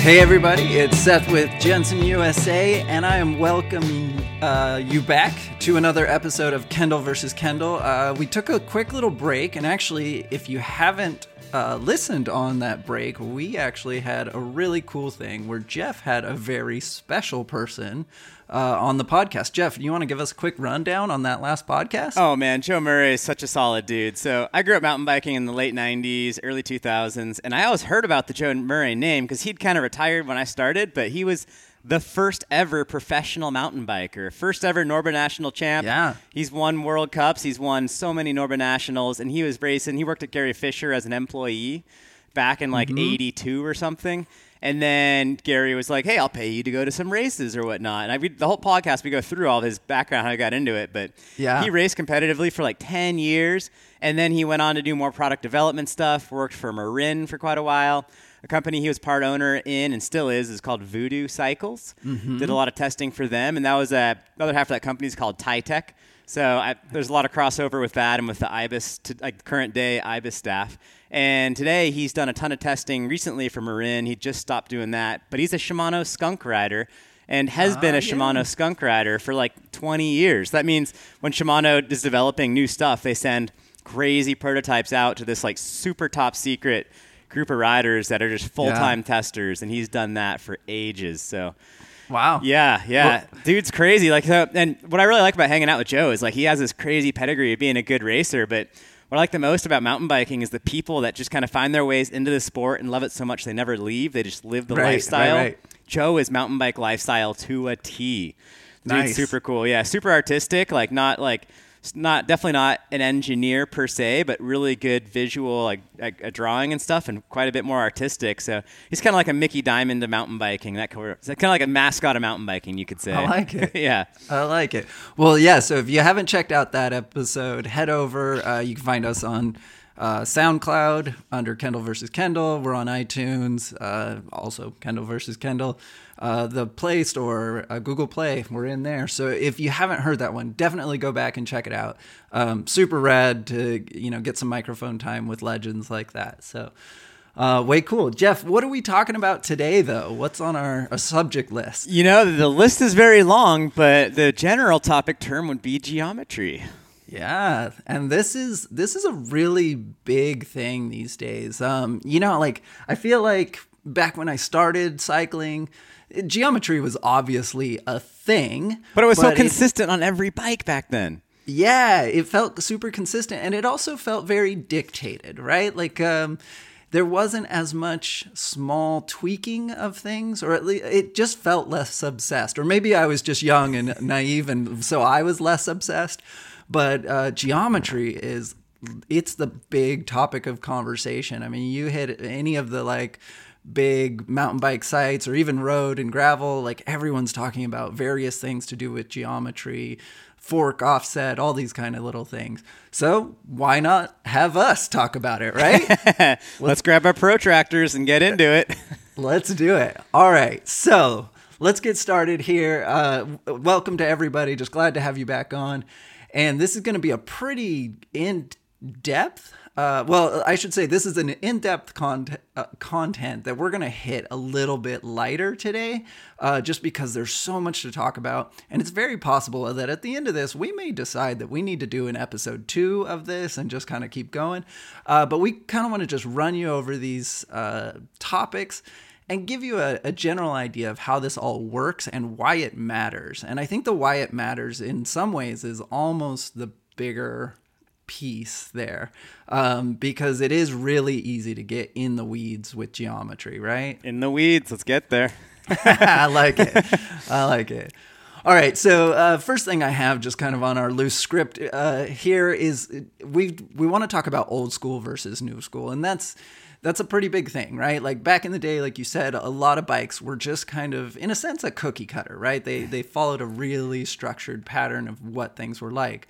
Hey everybody, it's Seth with Jenson USA, and I am welcoming uh, you back to another episode of Kendall versus Kendall. Uh, we took a quick little break, and actually, if you haven't uh, listened on that break, we actually had a really cool thing where Jeff had a very special person uh, on the podcast. Jeff, do you want to give us a quick rundown on that last podcast? Oh man, Joe Murray is such a solid dude. So I grew up mountain biking in the late '90s, early 2000s, and I always heard about the Joe Murray name because he'd kind of retired when I started, but he was the first ever professional mountain biker, first ever Norba National champ. Yeah. He's won World Cups. He's won so many Norba Nationals, and he was racing. He worked at Gary Fisher as an employee back in like '82 or something. And then Gary was like, "Hey, I'll pay you to go to some races or whatnot." And I read the whole podcast. We go through all his background, how he got into it. But Yeah. he raced competitively for like ten years, and then he went on to do more product development stuff. Worked for Marin for quite a while. A company he was part owner in and still is is called Voodoo Cycles. Mm-hmm. Did a lot of testing for them, and that was a the other half of that company is called Tytech. So I, there's a lot of crossover with that and with the IBIS, to, like current day IBIS staff. And today he's done a ton of testing recently for Marin. He just stopped doing that, but he's a Shimano skunk rider and has been a Ah, yeah. Shimano skunk rider for like 20 years. That means when Shimano is developing new stuff, they send crazy prototypes out to this like super top secret group of riders that are just full-time testers and he's done that for ages. So Wow. yeah, yeah, dude's crazy. Like, so, and what I really like about hanging out with Joe is like he has this crazy pedigree of being a good racer. But what I like the most about mountain biking is the people that just kind of find their ways into the sport and love it so much they never leave. They just live the Right, right, lifestyle. right. Joe is mountain bike lifestyle to a T. Dude's Nice. super cool. Yeah, super artistic. Like, not like. Not definitely not an engineer per se, but really good visual, like, like a drawing and stuff, and quite a bit more artistic. So he's kind of like a Mickey Diamond of mountain biking. That kind of like a mascot of mountain biking, you could say. I like it. yeah. I like it. Well, yeah. So if you haven't checked out that episode, head over. Uh, you can find us on uh, SoundCloud under Kendall versus Kendall. We're on iTunes, uh, also Kendall versus Kendall. Uh, the Play Store, uh, Google Play, we're in there. So if you haven't heard that one, definitely go back and check it out. Um, super rad to you know get some microphone time with legends like that. So. Uh, way cool, Jeff. What are we talking about today, though? What's on our, our subject list? You know, the list is very long, but the general topic term would be geometry. Yeah, and this is this is a really big thing these days. Um, you know, like I feel like back when I started cycling, geometry was obviously a thing, But it was so it- consistent on every bike back then. yeah, it felt super consistent and it also felt very dictated, right? Like um there wasn't as much small tweaking of things or at least it just felt less obsessed or maybe I was just young and naive and so I was less obsessed. But uh, geometry is it's the big topic of conversation. I mean, you hit any of the like big mountain bike sites or even road and gravel, like everyone's talking about various things to do with geometry, fork offset, all these kind of little things. So why not have us talk about it, right? Let's grab our protractors and get into it. Let's do it. All right. So let's get started here. Uh, welcome to everybody. Just glad to have you back on. And this is going to be a pretty in depth. Uh, well, I should say this is an in-depth con- uh, content that we're going to hit a little bit lighter today, uh, just because there's so much to talk about, and it's very possible that at the end of this we may decide that we need to do an episode two of this and just kind of keep going. Uh, but we kind of want to just run you over these uh, topics and give you a, a general idea of how this all works and why it matters. And I think the why it matters in some ways is almost the bigger piece there um, because it is really easy to get in the weeds with geometry, right? In the weeds. Let's get there. I like it. I like it. All right. So uh, first thing I have, just kind of on our loose script uh, here, is we we want to talk about old school versus new school, and that's that's a pretty big thing, right? Like back in the day, like you said, a lot of bikes were just kind of, in a sense, a cookie cutter, right? They they followed a really structured pattern of what things were like,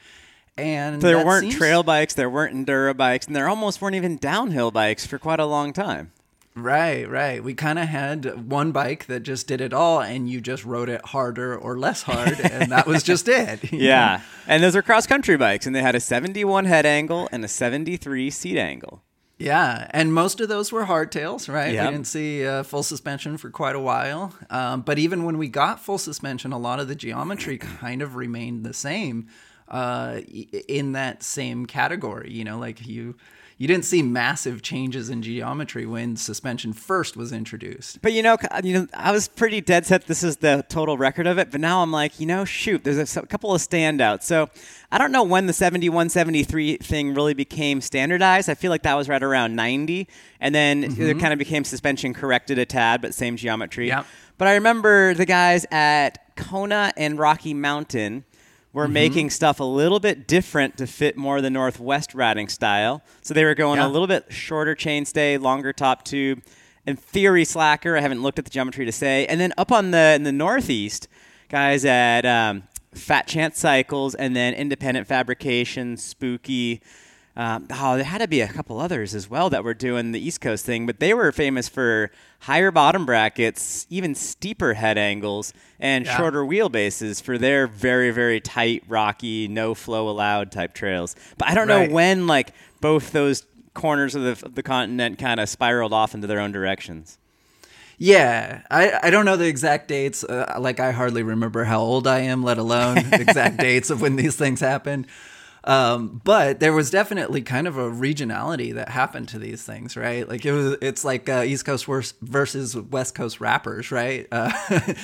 and There weren't seems- trail bikes, there weren't enduro bikes, and there almost weren't even downhill bikes for quite a long time. Right, right. We kind of had one bike that just did it all, and you just rode it harder or less hard, and that was just it. you know? Yeah. And those are cross country bikes, and they had a 71 head angle and a 73 seat angle. Yeah, and most of those were hardtails, right? Yep. We didn't see uh, full suspension for quite a while. Um, but even when we got full suspension, a lot of the geometry kind of remained the same uh, in that same category. You know, like you you didn't see massive changes in geometry when suspension first was introduced. But you know, you know, I was pretty dead set. This is the total record of it. But now I'm like, you know, shoot, there's a couple of standouts. So I don't know when the 71, 73 thing really became standardized. I feel like that was right around 90, and then it mm-hmm. kind of became suspension corrected a tad, but same geometry. Yep. But I remember the guys at Kona and Rocky Mountain were making stuff a little bit different to fit more the Northwest riding style. So they were going Yeah. a little bit shorter chainstay, longer top tube. In theory, slacker. I haven't looked at the geometry to say. And then up on the in the Northeast, guys at um, Fat Chance Cycles, and then Independent Fabrication, Spooky. Um, oh, there had to be a couple others as well that were doing the East Coast thing, but they were famous for higher bottom brackets, even steeper head angles, and Yeah. shorter wheelbases for their very, very tight, rocky, no flow allowed type trails. But I don't Right. know when like both those corners of the, of the continent kind of spiraled off into their own directions. Yeah, I, I don't know the exact dates. Uh, like I hardly remember how old I am, let alone exact dates of when these things happened. Um, but there was definitely kind of a regionality that happened to these things, right? Like it was, it's like uh, East Coast versus West Coast rappers, right? Uh,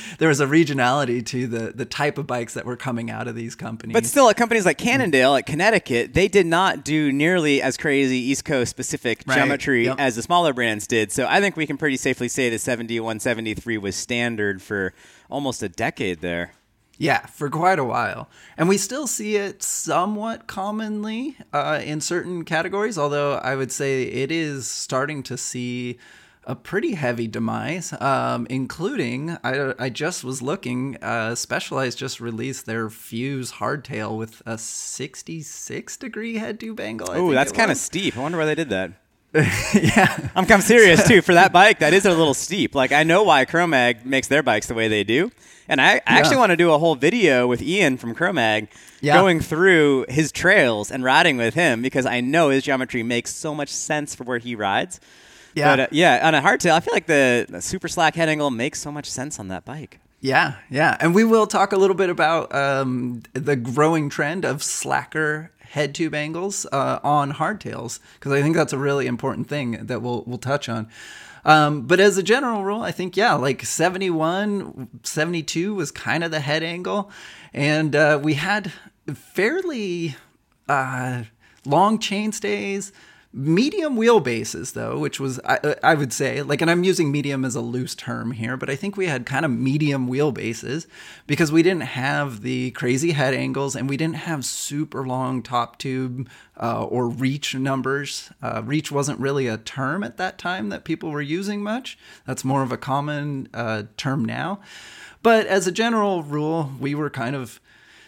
there was a regionality to the the type of bikes that were coming out of these companies. But still, at companies like Cannondale, at Connecticut, they did not do nearly as crazy East Coast specific Right. geometry Yep. as the smaller brands did. So I think we can pretty safely say the 7173 was standard for almost a decade there. Yeah, for quite a while. And we still see it somewhat commonly uh, in certain categories, although I would say it is starting to see a pretty heavy demise, um, including, I, I just was looking, uh, Specialized just released their Fuse hardtail with a 66 degree head tube angle. I Oh, that's kind of steep. I wonder why they did that. yeah. I'm, I'm serious too. For that bike, that is a little steep. Like I know why Chromag makes their bikes the way they do, and I, I actually want to do a whole video with Ian from Chromag, Yeah. going through his trails and riding with him because I know his geometry makes so much sense for where he rides. Yeah. But uh, yeah, on a hardtail, I feel like the, the super slack head angle makes so much sense on that bike. Yeah, yeah. And we will talk a little bit about um, the growing trend of slacker head tube angles uh, on hardtails because I think that's a really important thing that we'll we'll touch on. Um, but as a general rule, I think yeah, like 71, 72 was kind of the head angle, and uh, we had fairly uh, long chain stays, medium wheelbases though, which was I, I would say like, and I'm using medium as a loose term here, but I think we had kind of medium wheelbases because we didn't have the crazy head angles and we didn't have super long top tube uh, or reach numbers. Uh, reach wasn't really a term at that time that people were using much. That's more of a common uh, term now. But as a general rule, we were kind of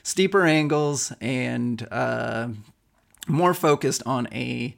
steeper angles and uh, more focused on a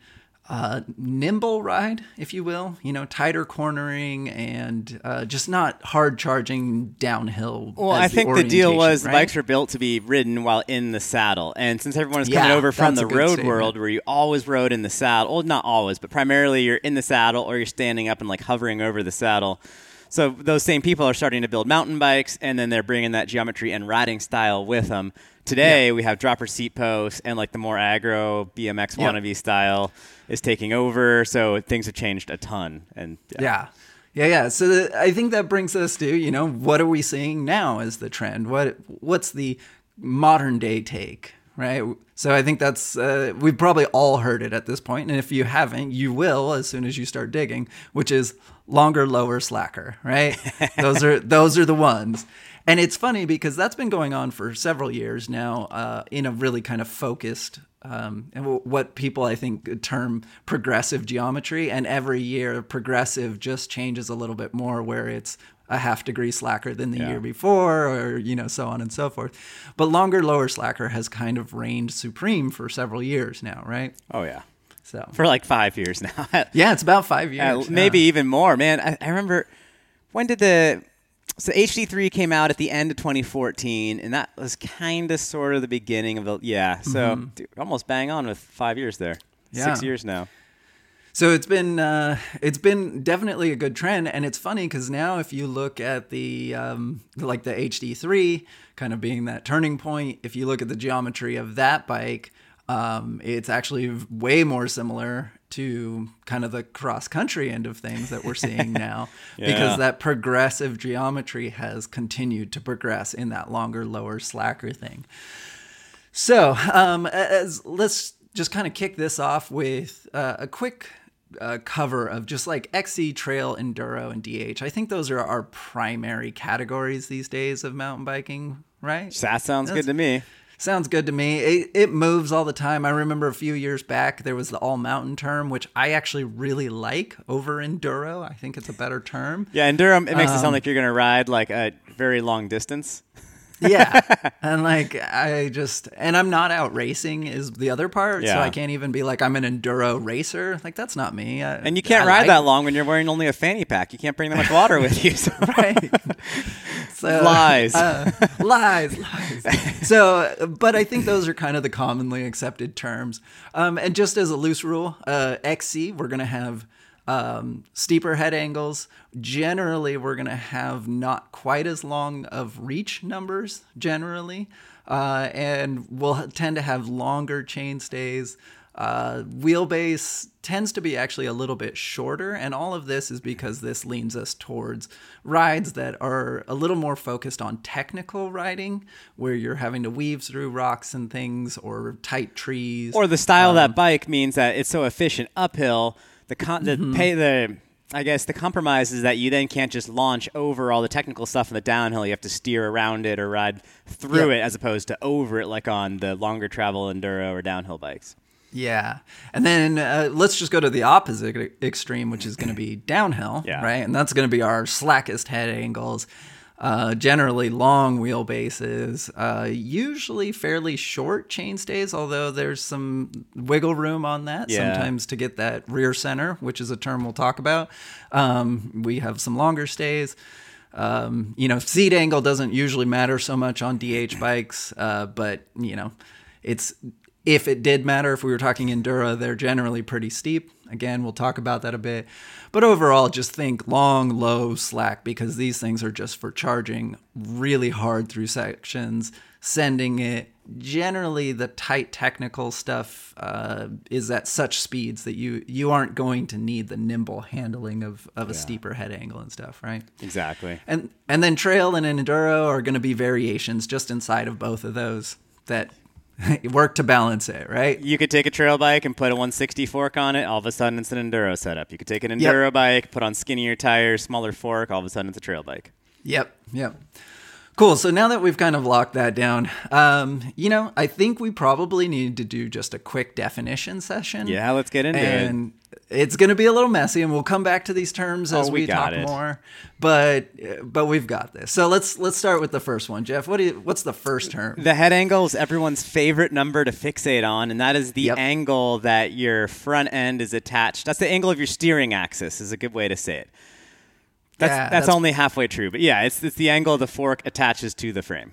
uh, nimble ride, if you will. You know, tighter cornering and uh, just not hard charging downhill. Well, I think the deal was the right? bikes were built to be ridden while in the saddle. And since everyone is coming Yeah, over from the road statement. world where you always rode in the saddle, well, not always, but primarily you're in the saddle or you're standing up and like hovering over the saddle. So those same people are starting to build mountain bikes and then they're bringing that geometry and riding style with them. Today we have dropper seat posts and like the more aggro BMX Yeah. wannabe style is taking over. So things have changed a ton. And Yeah. Yeah, yeah. So the, I think that brings us to, you know, what are we seeing now as the trend? What what's the modern day take, right? So I think that's uh, we've probably all heard it at this point, and if you haven't, you will as soon as you start digging, which is longer, lower, slacker, right? those are those are the ones. And it's funny because that's been going on for several years now uh, in a really kind of focused um, and w- what people I think term progressive geometry. And every year, progressive just changes a little bit more, where it's a half degree slacker than the Yeah. year before, or you know, so on and so forth. But longer lower slacker has kind of reigned supreme for several years now, right? oh, yeah. So For like five years now. yeah, it's about five years, maybe yeah. even more, man. I, I remember when did the so HD3 came out at the end of 2014, and that was kind of sort of the beginning of the yeah. So dude, almost bang on with five years there, six Mm-hmm. Years now. So it's been uh, it's been definitely a good trend, and it's funny because now if you look at the um, like the HD3 kind of being that turning point, if you look at the geometry of that bike, um, it's actually way more similar to kind of the cross country end of things that we're seeing now Yeah. because that progressive geometry has continued to progress in that longer, lower, slacker thing. So, um, as let's just kind of kick this off with uh, a quick uh, cover of just like XC, Trail, Enduro, and DH. I think those are our primary categories these days of mountain biking, right? That sounds That's- good to me. Sounds good to me. It, it moves all the time. I remember a few years back there was the all mountain term, which I actually really like over enduro. I think it's a better term. Yeah, enduro, it makes it Um, sound like you're going to ride like a very long distance. Yeah and like i just and i'm not out racing is the other part so i can't even be like i'm an enduro racer like that's not me I, And you can't I ride like- that long when you're wearing only a fanny pack. You can't bring that much water with you. So. right so, Lies. uh, lies lies so but i think those are kind of the commonly accepted terms um, and just as a loose rule uh, xc we're going to have um, steeper head angles generally we're going to have not quite as long of reach numbers generally uh, and we'll tend to have longer chain stays uh, wheelbase tends to be actually a little bit shorter, and all of this is because this leans us towards rides that are a little more focused on technical riding, where you're having to weave through rocks and things or tight trees. Or the style of Um, that bike means that it's so efficient uphill. The con- the Mm-hmm. pay the I guess the compromise is that you then can't just launch over all the technical stuff in the downhill. You have to steer around it or ride through Yep. it as opposed to over it like on the longer travel enduro or downhill bikes. Yeah. And then uh, let's just go to the opposite extreme, which is going to be downhill, Yeah. right? And that's going to be our slackest head angles. Uh, generally long wheelbases, uh, usually fairly short chainstays, although there's some wiggle room on that Yeah. sometimes to get that rear center, which is a term we'll talk about. Um, we have some longer stays. Um, you know, seat angle doesn't usually matter so much on DH bikes, uh, but you know, it's if it did matter, if we were talking enduro, they're generally pretty steep. Again, we'll talk about that a bit. But overall, just think long, low, slack because these things are just for charging really hard through sections, sending it. Generally, the tight technical stuff uh, is at such speeds that you you aren't going to need the nimble handling of, of a steeper head angle and stuff, right? Exactly. And and then trail and enduro are going to be variations just inside of both of those that work to balance it, right? You could take a trail bike and put a 160 fork on it. All of a sudden, it's an enduro setup. You could take an Yep. enduro bike, put on skinnier tires, smaller fork. All of a sudden, it's a trail bike. Yep, yep. Cool. So now that we've kind of locked that down, um, you know, I think we probably need to do just a quick definition session. Yeah, let's get into it. and it's going to be a little messy, and we'll come back to these terms as Oh, we we, talk it. more. But but we've got this. So let's let's start with the first one, Jeff. What do you, what's the first term? The head angle is everyone's favorite number to fixate on, and that is the Yep. angle that your front end is attached. That's the angle of your steering axis. Is a good way to say it. That's, Yeah, that's, that's- only halfway true, but yeah, it's it's the angle the fork attaches to the frame.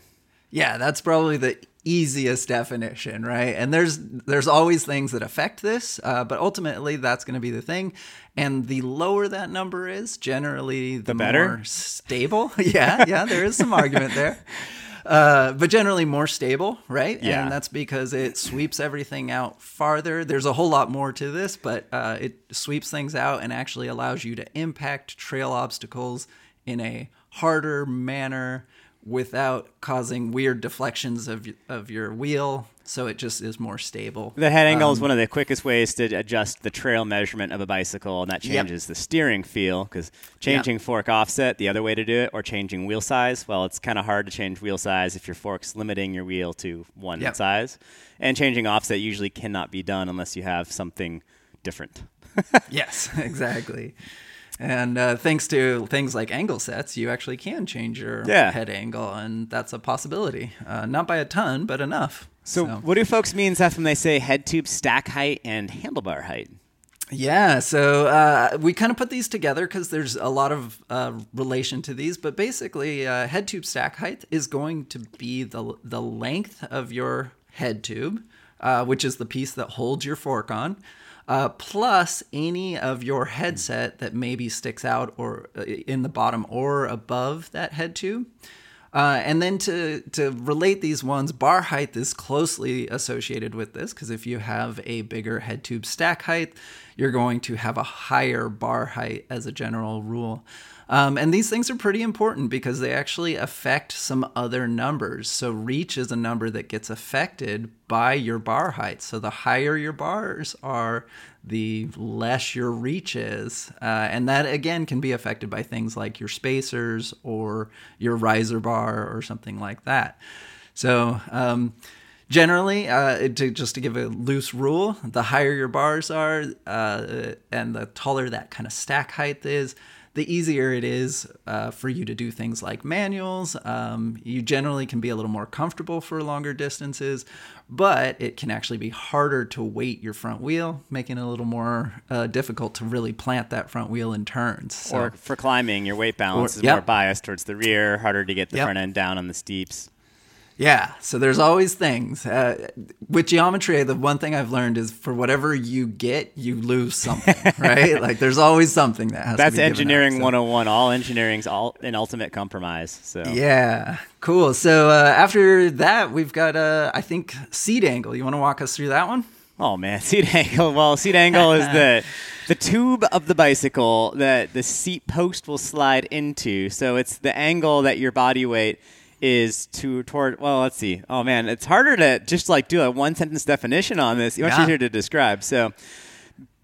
Yeah, that's probably the easiest definition, right? And there's there's always things that affect this, uh, but ultimately that's going to be the thing. And the lower that number is, generally the, better? more stable. yeah, yeah, there is some argument there. Uh, but generally more stable, right? Yeah. And that's because it sweeps everything out farther. There's a whole lot more to this, but uh, it sweeps things out and actually allows you to impact trail obstacles in a harder manner without causing weird deflections of of your wheel. So it just is more stable. The head angle Um, is one of the quickest ways to adjust the trail measurement of a bicycle, and that Yep. changes the steering feel because changing fork offset, the other way to do it, or changing wheel size, well, it's kind of hard to change wheel size if your fork's limiting your wheel to one Yep. size. And changing offset usually cannot be done unless you have something different. Yes, exactly. And uh, thanks to things like angle sets, you actually can change your Yeah. head angle, and that's a possibility. Uh, not by a ton, but enough. So, what do folks mean Seth, when they say head tube stack height and handlebar height? Yeah, so uh, we kind of put these together because there's a lot of uh, relation to these, but basically, uh, head tube stack height is going to be the the length of your head tube, uh, which is the piece that holds your fork on, uh, plus any of your headset that maybe sticks out or uh, in the bottom or above that head tube. Uh, and then to, to relate these ones, bar height is closely associated with this because if you have a bigger head tube stack height, you're going to have a higher bar height as a general rule. Um, and these things are pretty important because they actually affect some other numbers. So, reach is a number that gets affected by your bar height. So, the higher your bars are, the less your reach is. Uh, and that, again, can be affected by things like your spacers or your riser bar or something like that. So, um, generally uh, to, just to give a loose rule the higher your bars are uh, and the taller that kind of stack height is the easier it is uh, for you to do things like manuals. Um, you generally can be a little more comfortable for longer distances, but it can actually be harder to weight your front wheel, making it a little more uh, difficult to really plant that front wheel in turns. So, or for climbing, your weight balance or, is yep. more biased towards the rear, harder to get the yep. front end down on the steeps. Yeah, so there's always things. Uh, with geometry, the one thing I've learned is for whatever you get, you lose something, right? like there's always something that has That's engineering out, so. 101. All engineering's all an ultimate compromise. So Yeah, cool. So uh, after that, we've got, uh, I think, seat angle. You want to walk us through that one? Oh man, seat angle. Well, seat angle is the the tube of the bicycle that the seat post will slide into. So it's the angle that your body weight – is to toward well let's see. Oh man it's harder to just like do a one sentence definition on this. Much yeah. easier to describe. So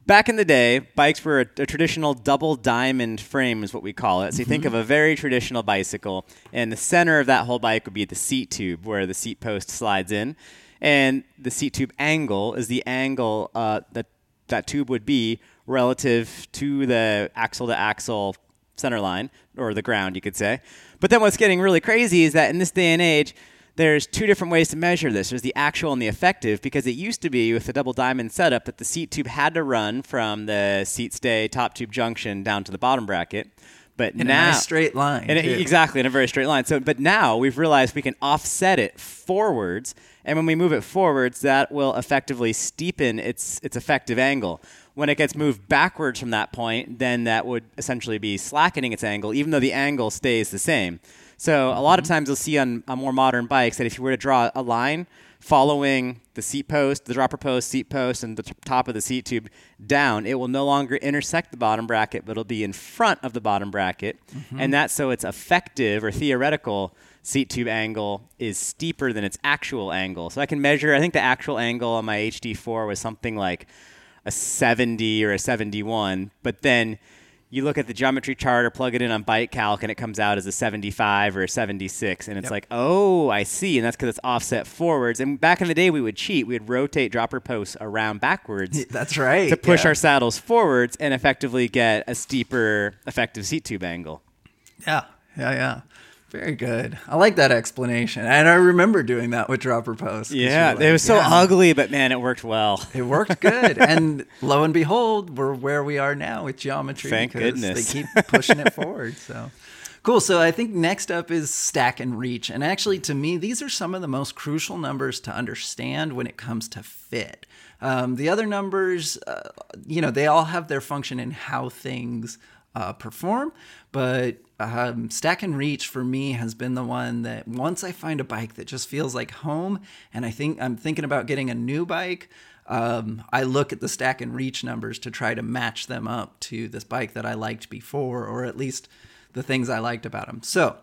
back in the day bikes were a, a, traditional double diamond frame is what we call it. So you mm-hmm. think of a very traditional bicycle and the center of that whole bike would be the seat tube where the seat post slides in. And the seat tube angle is the angle uh, that that tube would be relative to the axle to axle center line or the ground you could say but then what's getting really crazy is that in this day and age, there's two different ways to measure this. There's the actual and the effective, because it used to be with the double diamond setup that the seat tube had to run from the seat stay top tube junction down to the bottom bracket. But now in now, a straight line. It, exactly, in a very straight line. So, but now we've realized we can offset it forwards, and when we move it forwards, that will effectively steepen its its effective angle. When it gets moved backwards from that point, then that would essentially be slackening its angle, even though the angle stays the same. So a lot of mm-hmm. times you'll see on, on more modern bikes that if you were to draw a line following the seat post, the dropper post, seat post, and the t- top of the seat tube down, it will no longer intersect the bottom bracket, but it'll be in front of the bottom bracket. Mm-hmm. And that's so it's effective or theoretical seat tube angle is steeper than its actual angle. So I can measure, I think the actual angle on my HD4 was something like a 70 or a 71, but then you look at the geometry chart or plug it in on bike calc and it comes out as a 75 or a 76 and it's yep. like oh i see and that's because it's offset forwards and back in the day we would cheat we would rotate dropper posts around backwards that's right to push yeah. our saddles forwards and effectively get a steeper effective seat tube angle yeah yeah yeah very good. I like that explanation. And I remember doing that with dropper posts. Yeah, like, it was so yeah. ugly, but man, it worked well. It worked good. and lo and behold, we're where we are now with geometry. Thank goodness. They keep pushing it forward. So cool. So I think next up is stack and reach. And actually, to me, these are some of the most crucial numbers to understand when it comes to fit. Um, the other numbers, uh, you know, they all have their function in how things uh, perform. But um, Stack and Reach for me has been the one that once I find a bike that just feels like home, and I think I'm thinking about getting a new bike. Um, I look at the stack and reach numbers to try to match them up to this bike that I liked before, or at least the things I liked about them. So,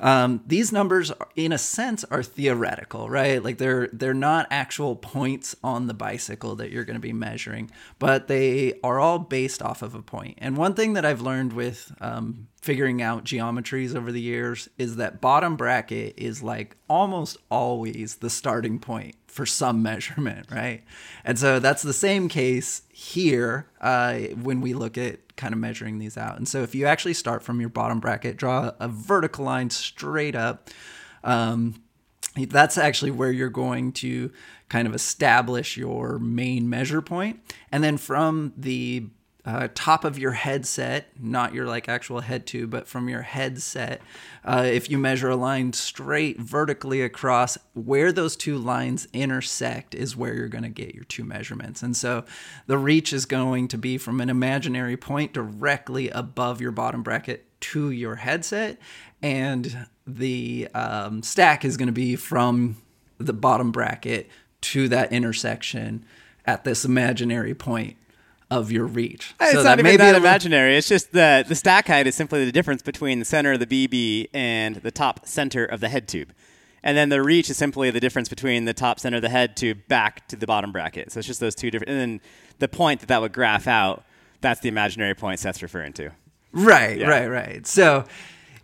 um, these numbers, in a sense, are theoretical, right? Like they're they're not actual points on the bicycle that you're going to be measuring, but they are all based off of a point. And one thing that I've learned with um, figuring out geometries over the years is that bottom bracket is like almost always the starting point for some measurement, right? And so that's the same case here uh, when we look at kind of measuring these out. And so if you actually start from your bottom bracket, draw a vertical line straight up. Um, that's actually where you're going to kind of establish your main measure point. And then from the uh, top of your headset, not your like actual head tube, but from your headset, uh, if you measure a line straight vertically across, where those two lines intersect is where you're going to get your two measurements. And so the reach is going to be from an imaginary point directly above your bottom bracket to your headset, and the um, stack is going to be from the bottom bracket to that intersection at this imaginary point of your reach. It's so not that even that imaginary. It's just the the stack height is simply the difference between the center of the BB and the top center of the head tube. And then the reach is simply the difference between the top center of the head tube back to the bottom bracket. So it's just those two different. And then the point that that would graph out, that's the imaginary point Seth's referring to. Right, Yeah. right, right. So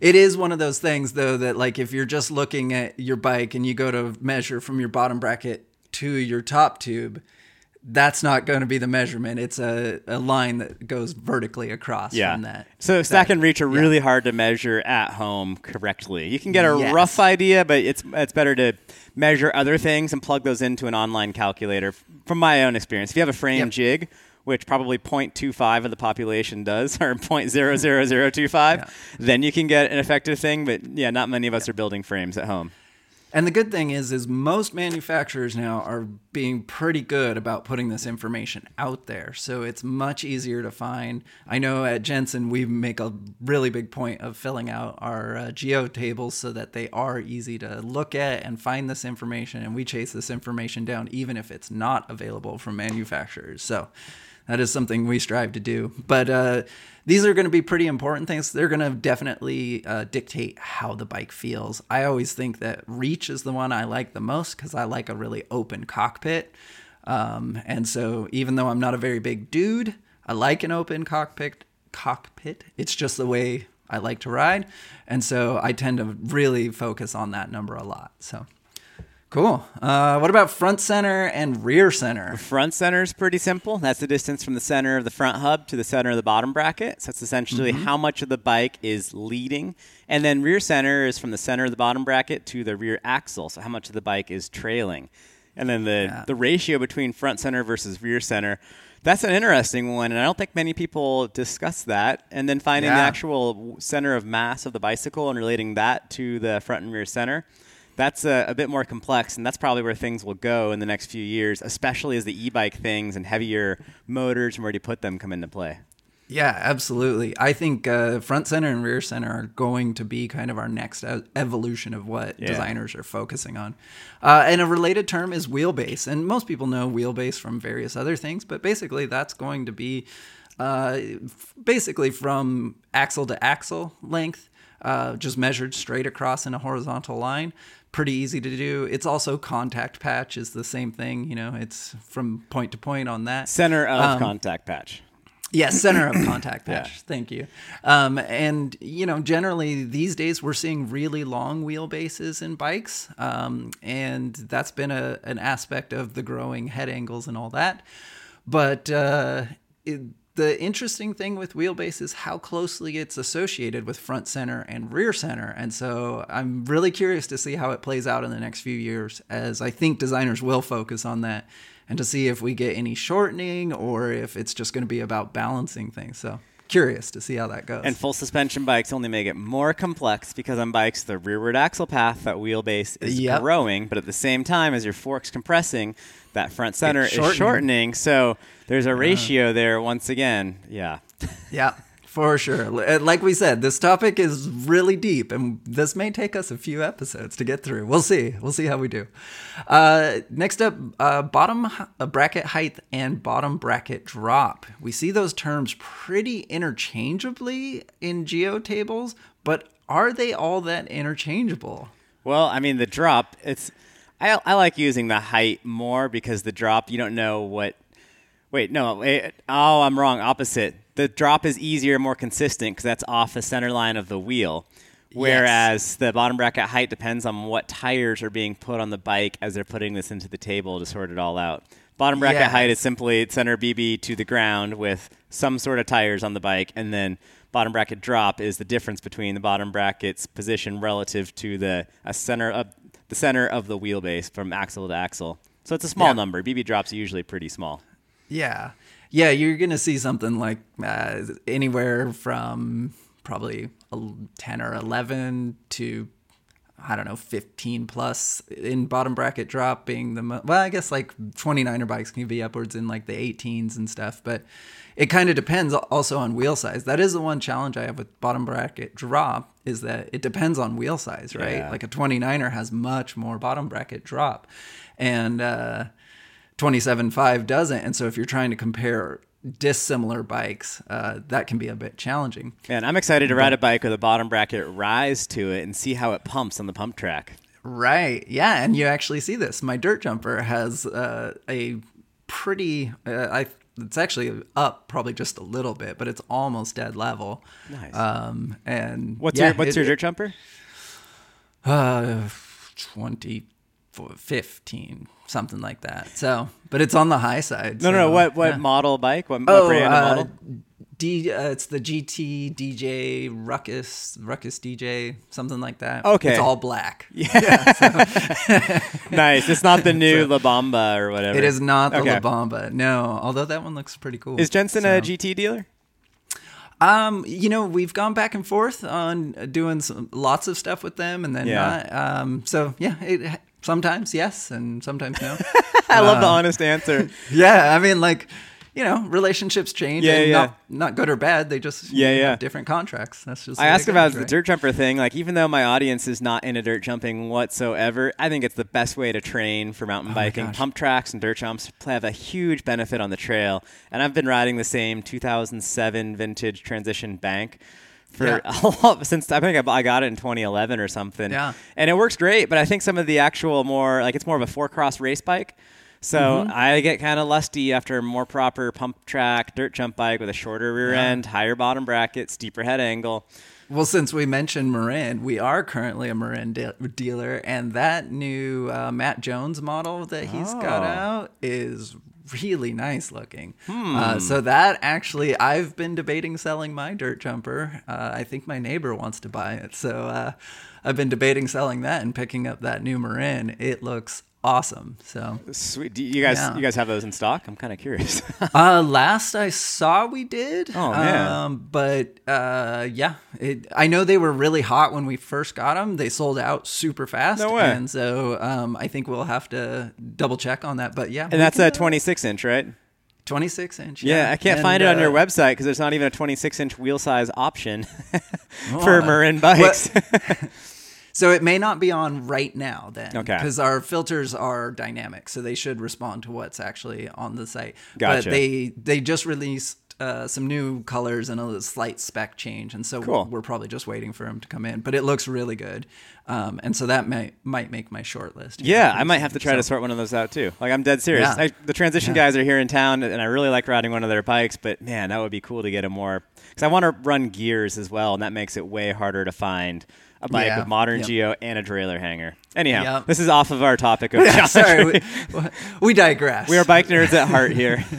it is one of those things though that like if you're just looking at your bike and you go to measure from your bottom bracket to your top tube, that's not going to be the measurement. It's a, a line that goes vertically across Yeah. from that. So stack and reach are yeah. really hard to measure at home correctly. You can get a Yes. rough idea, but it's it's better to measure other things and plug those into an online calculator. From my own experience, if you have a frame Yep. jig, which probably 0.25 of the population does, or 0.00025, then you can get an effective thing. But yeah, not many of us are building frames at home. And the good thing is, is most manufacturers now are being pretty good about putting this information out there. So it's much easier to find. I know at Jenson we make a really big point of filling out our uh, geo tables so that they are easy to look at and find this information. And we chase this information down even if it's not available from manufacturers. So that is something we strive to do. But uh, these are going to be pretty important things. They're going to definitely uh, dictate how the bike feels. I always think that reach is the one I like the most because I like a really open cockpit. Um, and so even though I'm not a very big dude, I like an open cockpit. Cockpit. It's just the way I like to ride, and so I tend to really focus on that number a lot. So. Cool. Uh, what about front center and rear center? Front center is pretty simple. That's the distance from the center of the front hub to the center of the bottom bracket. So that's essentially Mm-hmm. how much of the bike is leading. And then rear center is from the center of the bottom bracket to the rear axle. So how much of the bike is trailing. And then the, Yeah. the ratio between front center versus rear center. That's an interesting one, and I don't think many people discuss that. And then finding the actual center of mass of the bicycle and relating that to the front and rear center that's a, a bit more complex, and that's probably where things will go in the next few years, especially as the e-bike things and heavier motors and where do you put them come into play. Yeah, absolutely. I think uh, front center and rear center are going to be kind of our next evolution of what Yeah. designers are focusing on. Uh, and a related term is wheelbase. And most people know wheelbase from various other things, but basically that's going to be uh, f- basically from axle to axle length, uh, just measured straight across in a horizontal line. Pretty easy to do. It's also contact patch is the same thing. You know, it's from point to point on that. Center of Um, contact patch. Yes, center of contact patch. Yeah. Thank you. Um, and you know, generally these days we're seeing really long wheelbases in bikes, um, and that's been a an aspect of the growing head angles and all that. But uh, it, the interesting thing with wheelbase is how closely it's associated with front center and rear center. And so I'm really curious to see how it plays out in the next few years, as I think designers will focus on that and to see if we get any shortening or if it's just going to be about balancing things. So curious to see how that goes. And full suspension bikes only make it more complex because on bikes, the rearward axle path, that wheelbase is Yep. growing, but at the same time, as your fork's compressing, that front center is shortening. So there's a ratio there once again. Yeah. Yeah, for sure. Uh, Like we said, this topic is really deep, and this may take us a few episodes to get through. We'll see. We'll see how we do. Uh, next up, uh, bottom uh, bracket height and bottom bracket drop. We see those terms pretty interchangeably in geo tables, but are they all that interchangeable? Well, I mean, the drop, it's. I, I like using the height more because the drop, you don't know what. Wait, no. Wait, oh, I'm wrong. Opposite. The drop is easier, more consistent because that's off the center line of the wheel. Whereas the bottom bracket height depends on what tires are being put on the bike as they're putting this into the table to sort it all out. Bottom bracket Yeah. height is simply center BB to the ground with some sort of tires on the bike, and then bottom bracket drop is the difference between the bottom bracket's position relative to the a center of the center of the wheelbase from axle to axle. So it's a small Yeah. number. BB drops are usually pretty small. Yeah. Yeah, you're gonna see something like uh, anywhere from probably a 10 or 11 to I don't know, 15 plus in bottom bracket drop being the mo- well, I guess like 29er bikes can be upwards in like the 18s and stuff, but it kind of depends also on wheel size. That is the one challenge I have with bottom bracket drop is that it depends on wheel size, right? Yeah. Like a 29er has much more bottom bracket drop, and uh, 27.5 doesn't. And so if you're trying to compare dissimilar bikes, uh, that can be a bit challenging. And I'm excited to ride a bike with a bottom bracket rise to it and see how it pumps on the pump track. Right. Yeah, and you actually see this. My dirt jumper has uh, a pretty. Uh, I. It's actually up probably just a little bit, but it's almost dead level. Nice. Um, and What's yeah, your What's it- your dirt jumper? Uh, 20, 15, something like that. So, but it's on the high side. No, no, so, no. What What yeah. model bike? What, what Oh, brand uh, model? D, uh, it's the GT DJ Ruckus Ruckus DJ something like that. Okay. it's all black. Yeah. Nice. It's not the new La Bomba or whatever. It is not the Okay. La Bomba. No, although that one looks pretty cool. Is Jenson So- a GT dealer? Um, you know, we've gone back and forth on doing some, lots of stuff with them, and then Yeah. not. Um, so yeah, it, sometimes yes, and sometimes no. I love Uh, the honest answer. yeah, I mean, like, you know, relationships change. Yeah, and yeah. Not, not good or bad. They just Yeah, have yeah. different contracts. That's just. I asked about goes, the dirt jumper thing. Like, even though my audience is not into dirt jumping whatsoever, I think it's the best way to train for mountain biking. Oh gosh. Pump tracks and dirt jumps have a huge benefit on the trail. And I've been riding the same 2007 vintage transition bank for Yeah. a lot since I think I got it in 2011 or something. Yeah. and it works great. But I think some of the actual more like it's more of a four cross race bike. So Mm-hmm. I get kind of lusty after a more proper pump track dirt jump bike with a shorter rear Yeah. end, higher bottom bracket, steeper head angle. Well, since we mentioned Marin, we are currently a Marin de- dealer, and that new uh, Matt Jones model that he's got Oh. out is really nice looking. Uh, so that actually, I've been debating selling my dirt jumper. Uh, I think my neighbor wants to buy it, so uh, I've been debating selling that and picking up that new Marin. It looks awesome. So Sweet. Do you guys Yeah. you guys have those in stock? I'm kind of curious. uh, last I saw, we did. Oh, man. Um, but uh, yeah, it, I know they were really hot when we first got them. They sold out super fast. No way. And so um, I think we'll have to double check on that. But yeah, and that's a 26 inch, right? 26 inch. Yeah, I can't And, find it on your uh, website because there's not even a 26 inch wheel size option for Oh, Marin bikes. So it may not be on right now then. Okay. Because our filters are dynamic, so they should respond to what's actually on the site. Gotcha. But they they just released uh, some new colors and a slight spec change, and so Cool. we're probably just waiting for them to come in. But it looks really good, um, and so that might might make my short list. yeah, I might have to try to sort one of those out too. Like I'm dead serious. Yeah. I, the transition guys are here in town, and I really like riding one of their bikes. But man, that would be cool to get a more because I want to run gears as well, and that makes it way harder to find a bike Yeah. with modern Yep. geo and a derailleur hanger. Anyhow, Yep. this is off of our topic of Yeah, sorry, we, we digress. we are bike nerds at heart here.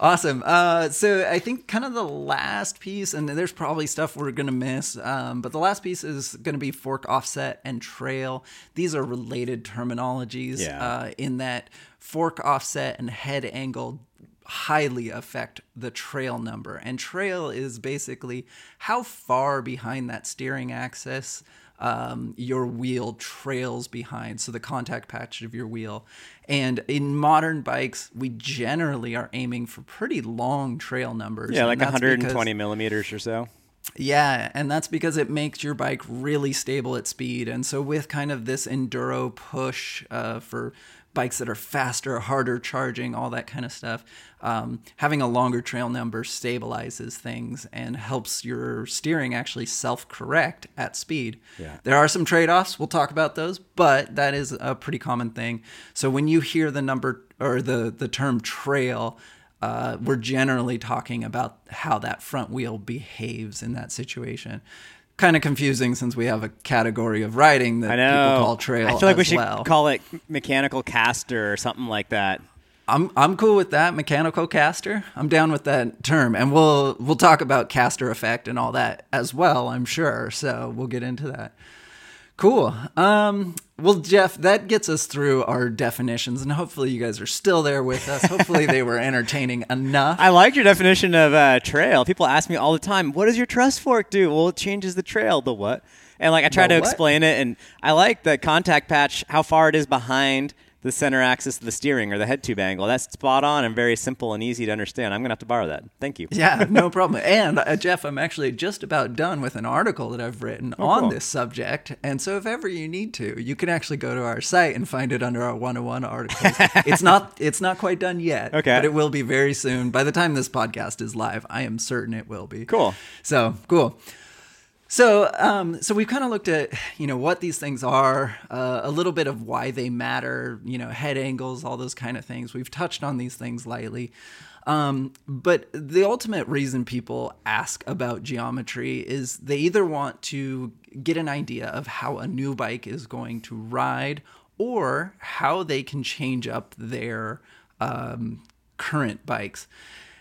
Awesome. Uh, so I think kind of the last piece, and there's probably stuff we're gonna miss, um, but the last piece is gonna be fork offset and trail. These are related terminologies Yeah. uh, in that fork offset and head angle highly affect the trail number, and trail is basically how far behind that steering axis um, your wheel trails behind, so the contact patch of your wheel. And in modern bikes, we generally are aiming for pretty long trail numbers. yeah, like 120 because- millimeters or so. yeah, and that's because it makes your bike really stable at speed. And so, with kind of this enduro push uh, for bikes that are faster, harder charging, all that kind of stuff, um, having a longer trail number stabilizes things and helps your steering actually self correct at speed. Yeah. There are some trade offs. We'll talk about those, but that is a pretty common thing. So, when you hear the number or the, the term trail, uh, we're generally talking about how that front wheel behaves in that situation. Kind of confusing since we have a category of writing that people call trail. I feel like we should well. call it mechanical caster or something like that. I'm I'm cool with that mechanical caster. I'm down with that term, and we'll we'll talk about caster effect and all that as well. I'm sure. So we'll get into that. Cool. Um, well, Jeff, that gets us through our definitions, and hopefully, you guys are still there with us. Hopefully, they were entertaining enough. I like your definition of uh, trail. People ask me all the time, "What does your trust fork do?" Well, it changes the trail. The what? And like I try The to what? explain it, and I like the contact patch, how far it is behind the center axis of the steering or the head tube angle. That's spot on and very simple and easy to understand. I'm gonna have to borrow that. Thank you. Yeah, no problem. And uh, Jeff, I'm actually just about done with an article that I've written on Oh, cool. this subject. And so, if ever you need to, you can actually go to our site and find it under our 101 articles. it's not it's not quite done yet, Okay. but it will be very soon. By the time this podcast is live, I am certain it will be. Cool. So cool. So, um, so we've kind of looked at, you know, what these things are, uh, a little bit of why they matter, you know, head angles, all those kind of things. We've touched on these things lightly. Um, but the ultimate reason people ask about geometry is they either want to get an idea of how a new bike is going to ride or how they can change up their um, current bikes.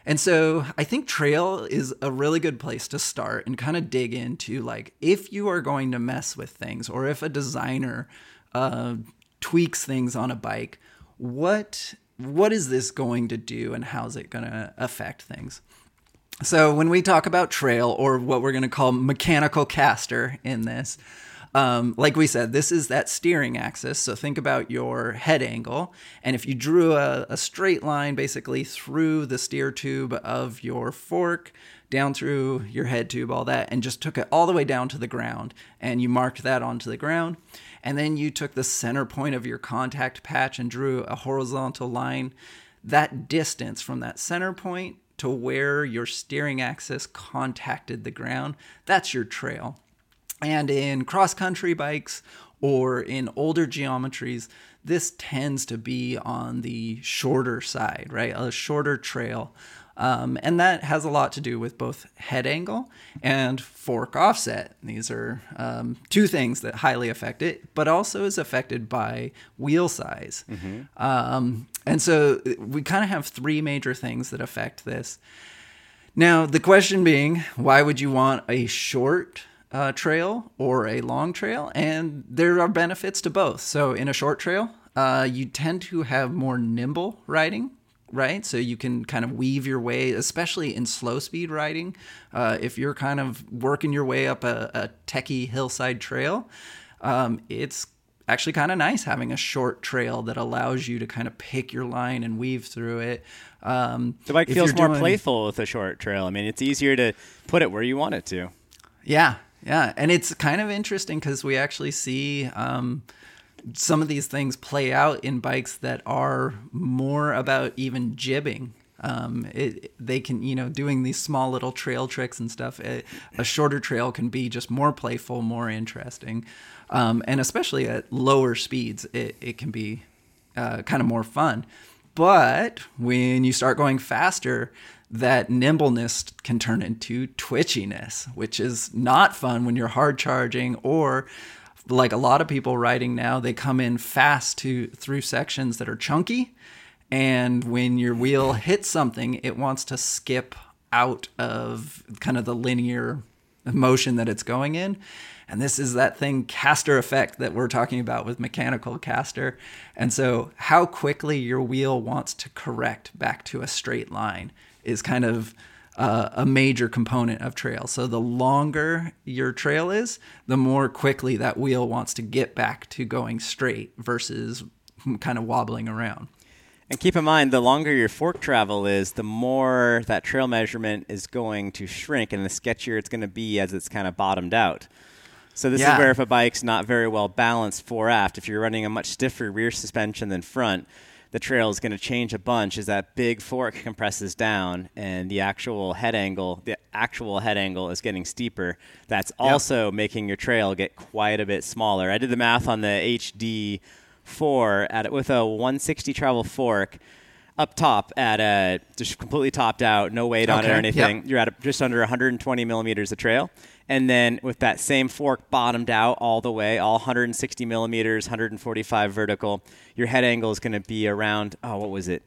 And so I think trail is a really good place to start and kind of dig into like if you are going to mess with things or if a designer uh, tweaks things on a bike, what what is this going to do and how's it going to affect things? So when we talk about trail or what we're going to call mechanical caster in this, um, like we said, this is that steering axis. So think about your head angle. And if you drew a, a straight line basically through the steer tube of your fork, down through your head tube, all that, and just took it all the way down to the ground, and you marked that onto the ground. And then you took the center point of your contact patch and drew a horizontal line. That distance from that center point to where your steering axis contacted the ground, that's your trail. And in cross country bikes or in older geometries, this tends to be on the shorter side, right? A shorter trail. Um, and that has a lot to do with both head angle and fork offset. These are um, two things that highly affect it, but also is affected by wheel size. Um, and so we kind of have three major things that affect this. Now, the question being, why would you want a short uh, trail or a long trail? And there are benefits to both. So, in a short trail, uh, you tend to have more nimble riding, right? So, you can kind of weave your way, especially in slow speed riding. Uh, if you're kind of working your way up a, a techie hillside trail, um, it's actually kind of nice having a short trail that allows you to kind of pick your line and weave through it. Um, The bike feels more doing- playful with a short trail. I mean, it's easier to put it where you want it to. Yeah, yeah, and it's kind of interesting because we actually see um, some of these things play out in bikes that are more about even jibbing. Um, it, they can, you know, doing these small little trail tricks and stuff. It, a shorter trail can be just more playful, more interesting, um, and especially at lower speeds, it, it can be uh, kind of more fun. But when you start going faster, that nimbleness can turn into twitchiness, which is not fun when you're hard charging or like a lot of people riding now, they come in fast to through sections that are chunky. And when your wheel hits something, it wants to skip out of kind of the linear motion that it's going in. And this is that thing caster effect that we're talking about with mechanical caster. And so, how quickly your wheel wants to correct back to a straight line is kind of uh, a major component of trail. So, the longer your trail is, the more quickly that wheel wants to get back to going straight versus kind of wobbling around. And keep in mind, the longer your fork travel is, the more that trail measurement is going to shrink, and the sketchier it's going to be as it's kind of bottomed out. So this Yeah. is where if a bike's not very well balanced fore aft, if you're running a much stiffer rear suspension than front, the trail is going to change a bunch as that big fork compresses down and the actual head angle, the actual head angle is getting steeper. That's also making your trail get quite a bit smaller. I did the math on the HD four at with a 160 travel fork up top at a just completely topped out, no weight on it or anything. yep. You're at a, just under 120 millimeters of trail, and then with that same fork bottomed out all the way, all 160 millimeters, 145 vertical, your head angle is going to be around oh what was it?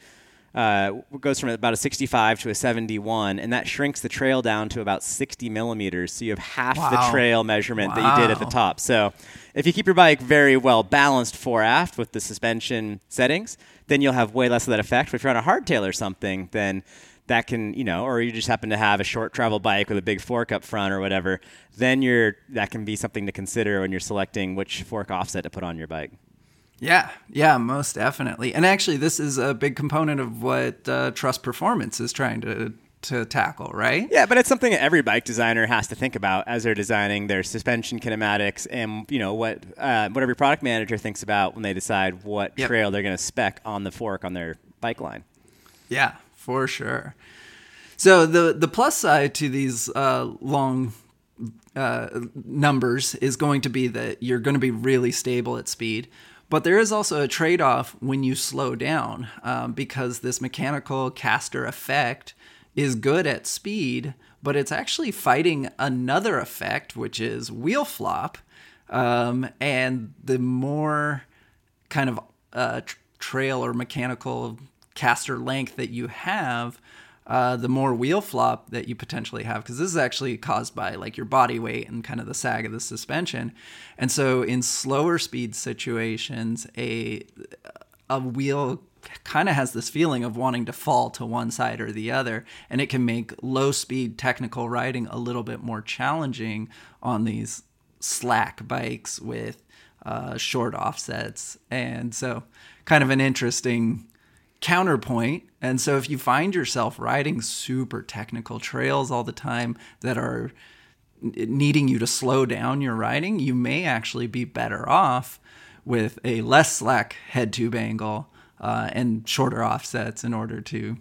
uh, goes from about a 65 to a 71, and that shrinks the trail down to about 60 millimeters. So you have half Wow. the trail measurement that you did at the top. So if you keep your bike very well balanced fore aft with the suspension settings, then you'll have way less of that effect. But if you're on a hardtail or something, then that can, you know, or you just happen to have a short travel bike with a big fork up front or whatever, then you're that can be something to consider when you're selecting which fork offset to put on your bike. Yeah, yeah, most definitely. And actually, this is a big component of what uh, Trust Performance is trying to to tackle, right? Yeah, but it's something that every bike designer has to think about as they're designing their suspension kinematics and you know what uh, what every product manager thinks about when they decide what Yep. trail they're going to spec on the fork on their bike line. Yeah, for sure. So the the plus side to these uh, long uh, numbers is going to be that you're going to be really stable at speed. But there is also a trade off when you slow down um, because this mechanical caster effect is good at speed, but it's actually fighting another effect, which is wheel flop. Um, and the more kind of uh, tr- trail or mechanical caster length that you have, uh, the more wheel flop that you potentially have, because this is actually caused by like your body weight and kind of the sag of the suspension. And so, in slower speed situations, a a wheel kind of has this feeling of wanting to fall to one side or the other, and it can make low speed technical riding a little bit more challenging on these slack bikes with uh, short offsets. And so, kind of an interesting counterpoint. And so, if you find yourself riding super technical trails all the time that are needing you to slow down your riding, you may actually be better off with a less slack head tube angle uh, and shorter offsets in order to,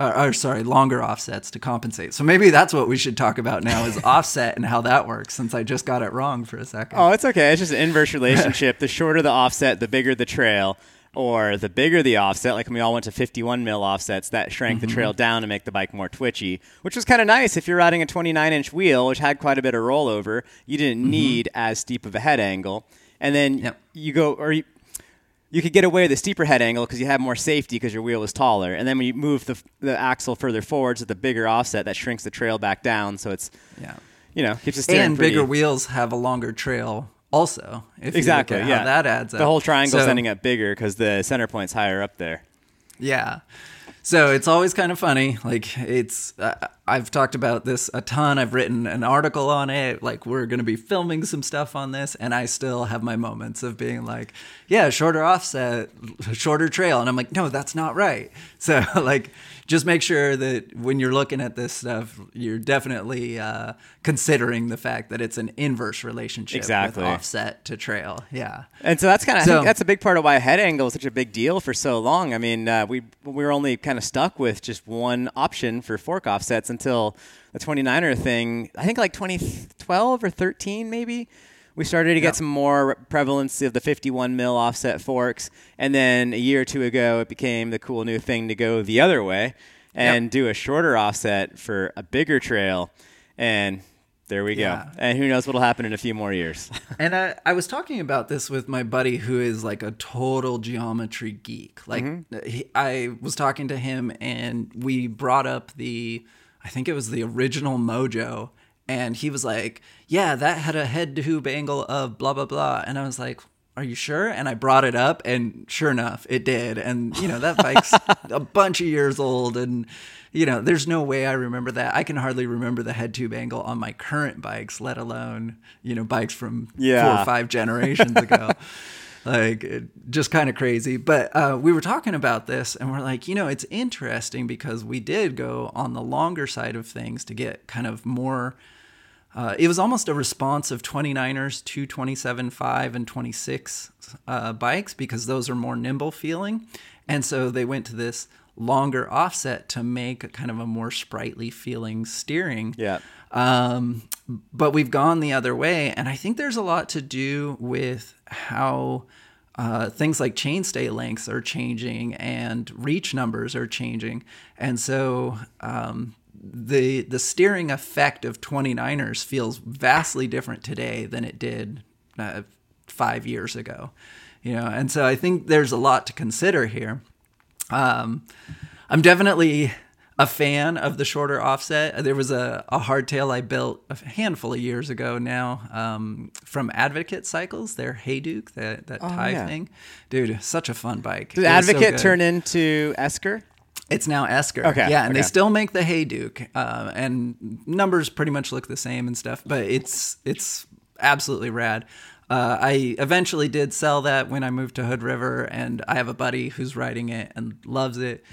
or, or sorry, longer offsets to compensate. So maybe that's what we should talk about now is offset and how that works. Since I just got it wrong for a second. Oh, it's okay. It's just an inverse relationship. the shorter the offset, the bigger the trail. Or the bigger the offset, like when we all went to 51 mil offsets, that shrank the mm-hmm. trail down to make the bike more twitchy, which was kind of nice if you're riding a 29 inch wheel, which had quite a bit of rollover. You didn't mm-hmm. need as steep of a head angle. And then Yep. you go, or you, you could get away with a steeper head angle because you have more safety because your wheel was taller. And then when you move the, the axle further forwards with the bigger offset, that shrinks the trail back down. So it's, yeah. you know, keeps steering And pretty- bigger wheels have a longer trail also. If Exactly. You look at yeah. How that adds up. The whole triangle's So- ending up bigger because the center point's higher up there. Yeah. So it's always kind of funny. Like it's, uh, I've talked about this a ton. I've written an article on it. Like we're going to be filming some stuff on this, and I still have my moments of being like, yeah, shorter offset, shorter trail, and I'm like, no, that's not right. So like, just make sure that when you're looking at this stuff, you're definitely uh, considering the fact that it's an inverse relationship Exactly. with offset to trail. Yeah. And so that's kind of So- that's a big part of why head angle is such a big deal for so long. I mean, uh, we we were only kind of stuck with just one option for fork offsets until the 29er thing. I think like 2012 or 13 maybe. We started to get Yep. some more prevalence of the 51 mil offset forks, and then a year or two ago, it became the cool new thing to go the other way and Yep. do a shorter offset for a bigger trail. And there we Yeah. go. And who knows what'll happen in a few more years. And I, I was talking about this with my buddy who is like a total geometry geek. Like, mm-hmm. he, I was talking to him and we brought up the, I think it was the original Mojo. And he was like, Yeah, that had a head tube angle of blah, blah, blah. And I was like, Are you sure? And I brought it up, and sure enough, it did. And, you know, that bike's a bunch of years old. And, you know, there's no way I remember that. I can hardly remember the head tube angle on my current bikes, let alone, you know, bikes from four or five generations ago. like, just kind of crazy. But uh, we were talking about this, and we're like, you know, it's interesting because we did go on the longer side of things to get kind of more. Uh, it was almost a response of 29ers to 27.5 and 26 uh, bikes because those are more nimble feeling. And so they went to this longer offset to make a kind of a more sprightly feeling steering. Yeah. Um, but we've gone the other way. And I think there's a lot to do with how uh, things like chainstay lengths are changing and reach numbers are changing. And so um, the the steering effect of 29ers feels vastly different today than it did uh, five years ago. You know, and so I think there's a lot to consider here. Um, I'm definitely a fan of the shorter offset. There was a, a hardtail I built a handful of years ago now um, from Advocate Cycles, their Hayduke, that, that tie yeah. thing. Dude, such a fun bike. Did It was so Advocate turn into Esker? It's now Esker. Okay, Yeah, and they still make the Hayduke, uh, and numbers pretty much look the same and stuff. But it's it's absolutely rad. Uh, I eventually did sell that when I moved to Hood River, and I have a buddy who's riding it and loves it.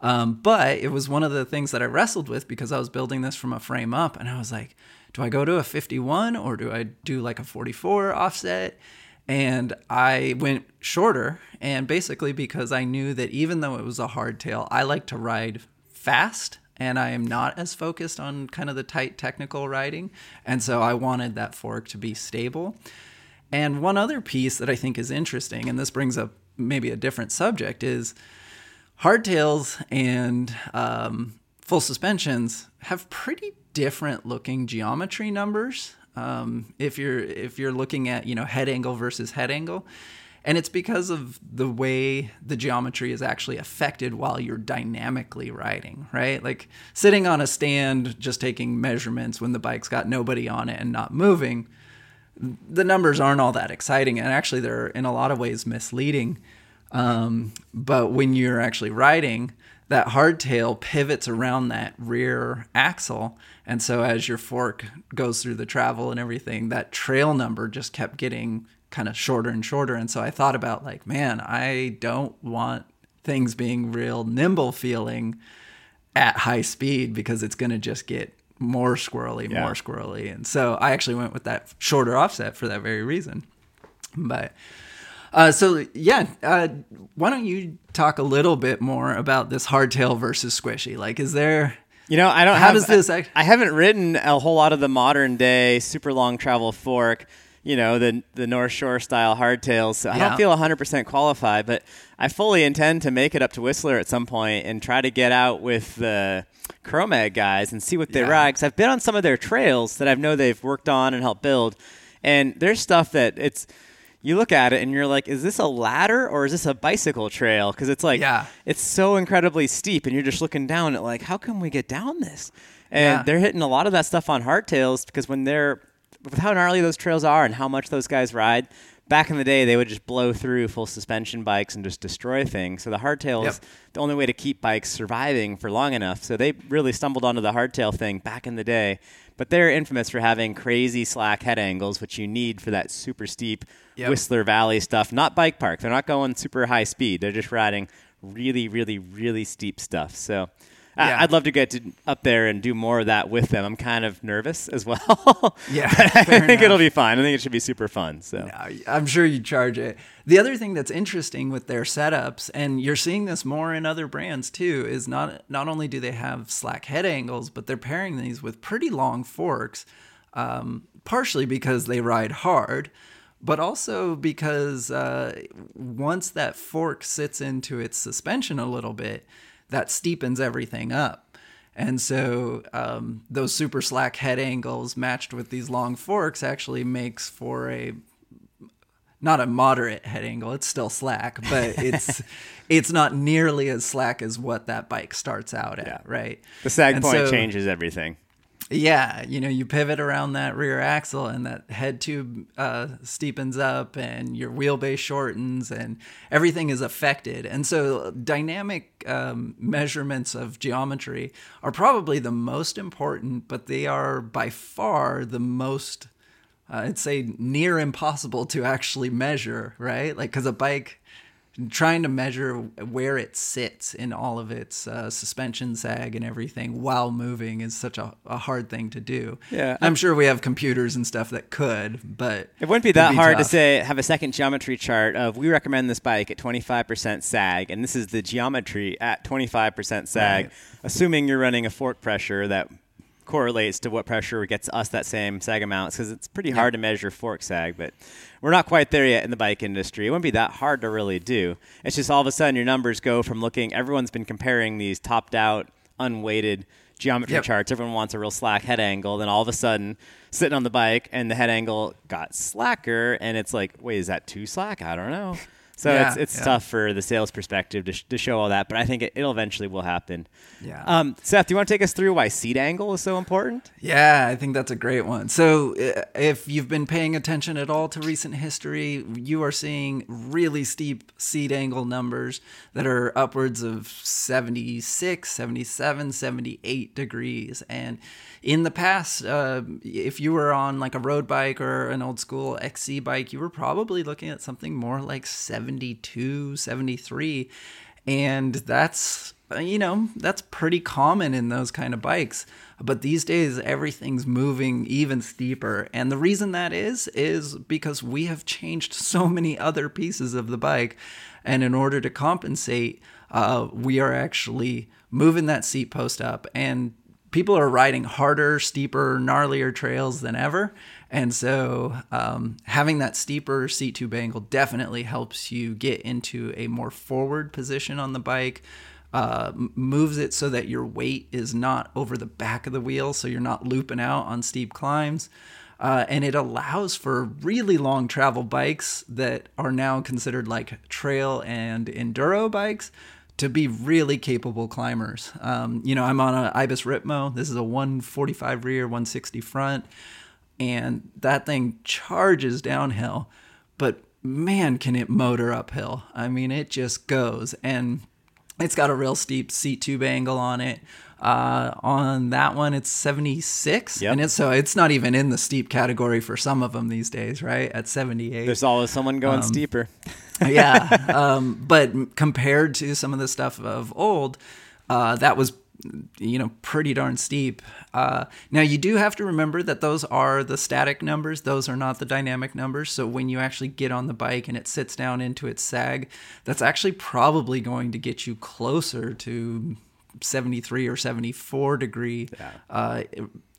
Um, but it was one of the things that I wrestled with because I was building this from a frame up, and I was like, do I go to a 51 or do I do like a 44 offset? and I went shorter. And basically, because I knew that even though it was a hardtail, I like to ride fast and I am not as focused on kind of the tight technical riding. And so I wanted that fork to be stable. And one other piece that I think is interesting, and this brings up maybe a different subject, is hardtails and um, full suspensions have pretty different looking geometry numbers. Um, if you're if you're looking at you know head angle versus head angle, and it's because of the way the geometry is actually affected while you're dynamically riding, right? Like sitting on a stand, just taking measurements when the bike's got nobody on it and not moving, the numbers aren't all that exciting, and actually they're in a lot of ways misleading. Um, but when you're actually riding, that hardtail pivots around that rear axle, and so as your fork goes through the travel and everything, that trail number just kept getting kind of shorter and shorter. And so I thought about like, man, I don't want things being real nimble feeling at high speed because it's going to just get more squirrely, Yeah. more squirrely. And so I actually went with that shorter offset for that very reason. But uh, so yeah, uh, why don't you talk a little bit more about this hardtail versus squishy? Like, is there? You know, I don't. How have, does this act- I, haven't written a whole lot of the modern day super long travel fork. You know, the the North Shore style hardtails. So I don't feel 100% qualified, but I fully intend to make it up to Whistler at some point and try to get out with the Chromag guys and see what they Yeah. ride. Because I've been on some of their trails that I know they've worked on and helped build, and there's stuff that it's. You look at it and you're like, is this a ladder or is this a bicycle trail? Because it's like, Yeah. it's so incredibly steep and you're just looking down at like how can we get down this and Yeah. they're hitting a lot of that stuff on hardtails because when they're with how gnarly those trails are and how much those guys ride back in the day they would just blow through full suspension bikes and just destroy things so the hardtail is Yep. the only way to keep bikes surviving for long enough so they really stumbled onto the hardtail thing back in the day but they're infamous for having crazy slack head angles which you need for that super steep Yep. Whistler Valley stuff, not bike park. They're not going super high speed. They're just riding really, really, really steep stuff. So I Yeah. I'd love to get to up there and do more of that with them. I'm kind of nervous as well. Yeah, I think enough. it'll be fine. I think it should be super fun. So Uh, I'm sure you charge it. The other thing that's interesting with their setups, and you're seeing this more in other brands too, is not not only do they have slack head angles, but they're pairing these with pretty long forks, um, partially because they ride hard, but also because uh, once that fork sits into its suspension a little bit, that steepens everything up. And so um, those super slack head angles matched with these long forks actually makes for a not a moderate head angle. It's still slack, but it's it's not nearly as slack as what that bike starts out at, right? the sag And point so- changes everything. Yeah, you know, you pivot around that rear axle, and that head tube uh, steepens up, and your wheelbase shortens, and everything is affected. And so, dynamic um, measurements of geometry are probably the most important, but they are by far the most uh, I'd say near impossible to actually measure, right? Like, because a bike, trying to measure where it sits in all of its uh, suspension sag and everything while moving is such a, a hard thing to do. Yeah. I'm sure we have computers and stuff that could, but It wouldn't be that hard to say have a second geometry chart of we recommend this bike at 25% sag, and this is the geometry at 25% sag, Right. assuming you're running a fork pressure that correlates to what pressure gets us that same sag amount because it's pretty hard to measure fork sag, but we're not quite there yet in the bike industry. It wouldn't be that hard to really do. It's just all of a sudden your numbers go from looking, everyone's been comparing these topped out, unweighted geometry Yep. charts. Everyone wants a real slack head angle. Then all of a sudden, sitting on the bike and the head angle got slacker, and it's like, wait, is that too slack? I don't know. So Yeah, it's it's yeah. tough for the sales perspective to, sh- to show all that, but I think it, it'll eventually will happen. Yeah. Um, Seth, do you want to take us through why seat angle is so important? Yeah, I think that's a great one. So, uh, if you've been paying attention at all to recent history, you are seeing really steep seat angle numbers that are upwards of 76, 77, 78 degrees. And in the past, uh, if you were on like a road bike or an old school XC bike, you were probably looking at something more like 72, 73. And that's you know that's pretty common in those kind of bikes. But these days everything's moving even steeper. And the reason that is is because we have changed so many other pieces of the bike. And in order to compensate uh, we are actually moving that seat post up. And people are riding harder steeper gnarlier trails than ever and so um, having that steeper seat tube angle definitely helps you get into a more forward position on the bike uh, moves it so that your weight is not over the back of the wheel, so you're not looping out on steep climbs. Uh, and it allows for really long travel bikes that are now considered like trail and enduro bikes to be really capable climbers. Um, you know, I'm on an Ibis Ripmo. This is a 145 rear, 160 front, and that thing charges downhill. But man, can it motor uphill? I mean, it just goes and it's got a real steep seat tube angle on it. Uh, on that one, it's 76, Yep. and it's so it's not even in the steep category for some of them these days, right? At 78, There's always someone Um, going steeper. yeah. Um, but compared to some of the stuff of old, uh, that was, you know, pretty darn steep. Uh, now, you do have to remember that those are the static numbers, those are not the dynamic numbers. So when you actually get on the bike and it sits down into its sag, that's actually probably going to get you closer to 73 or 74 degree. Uh,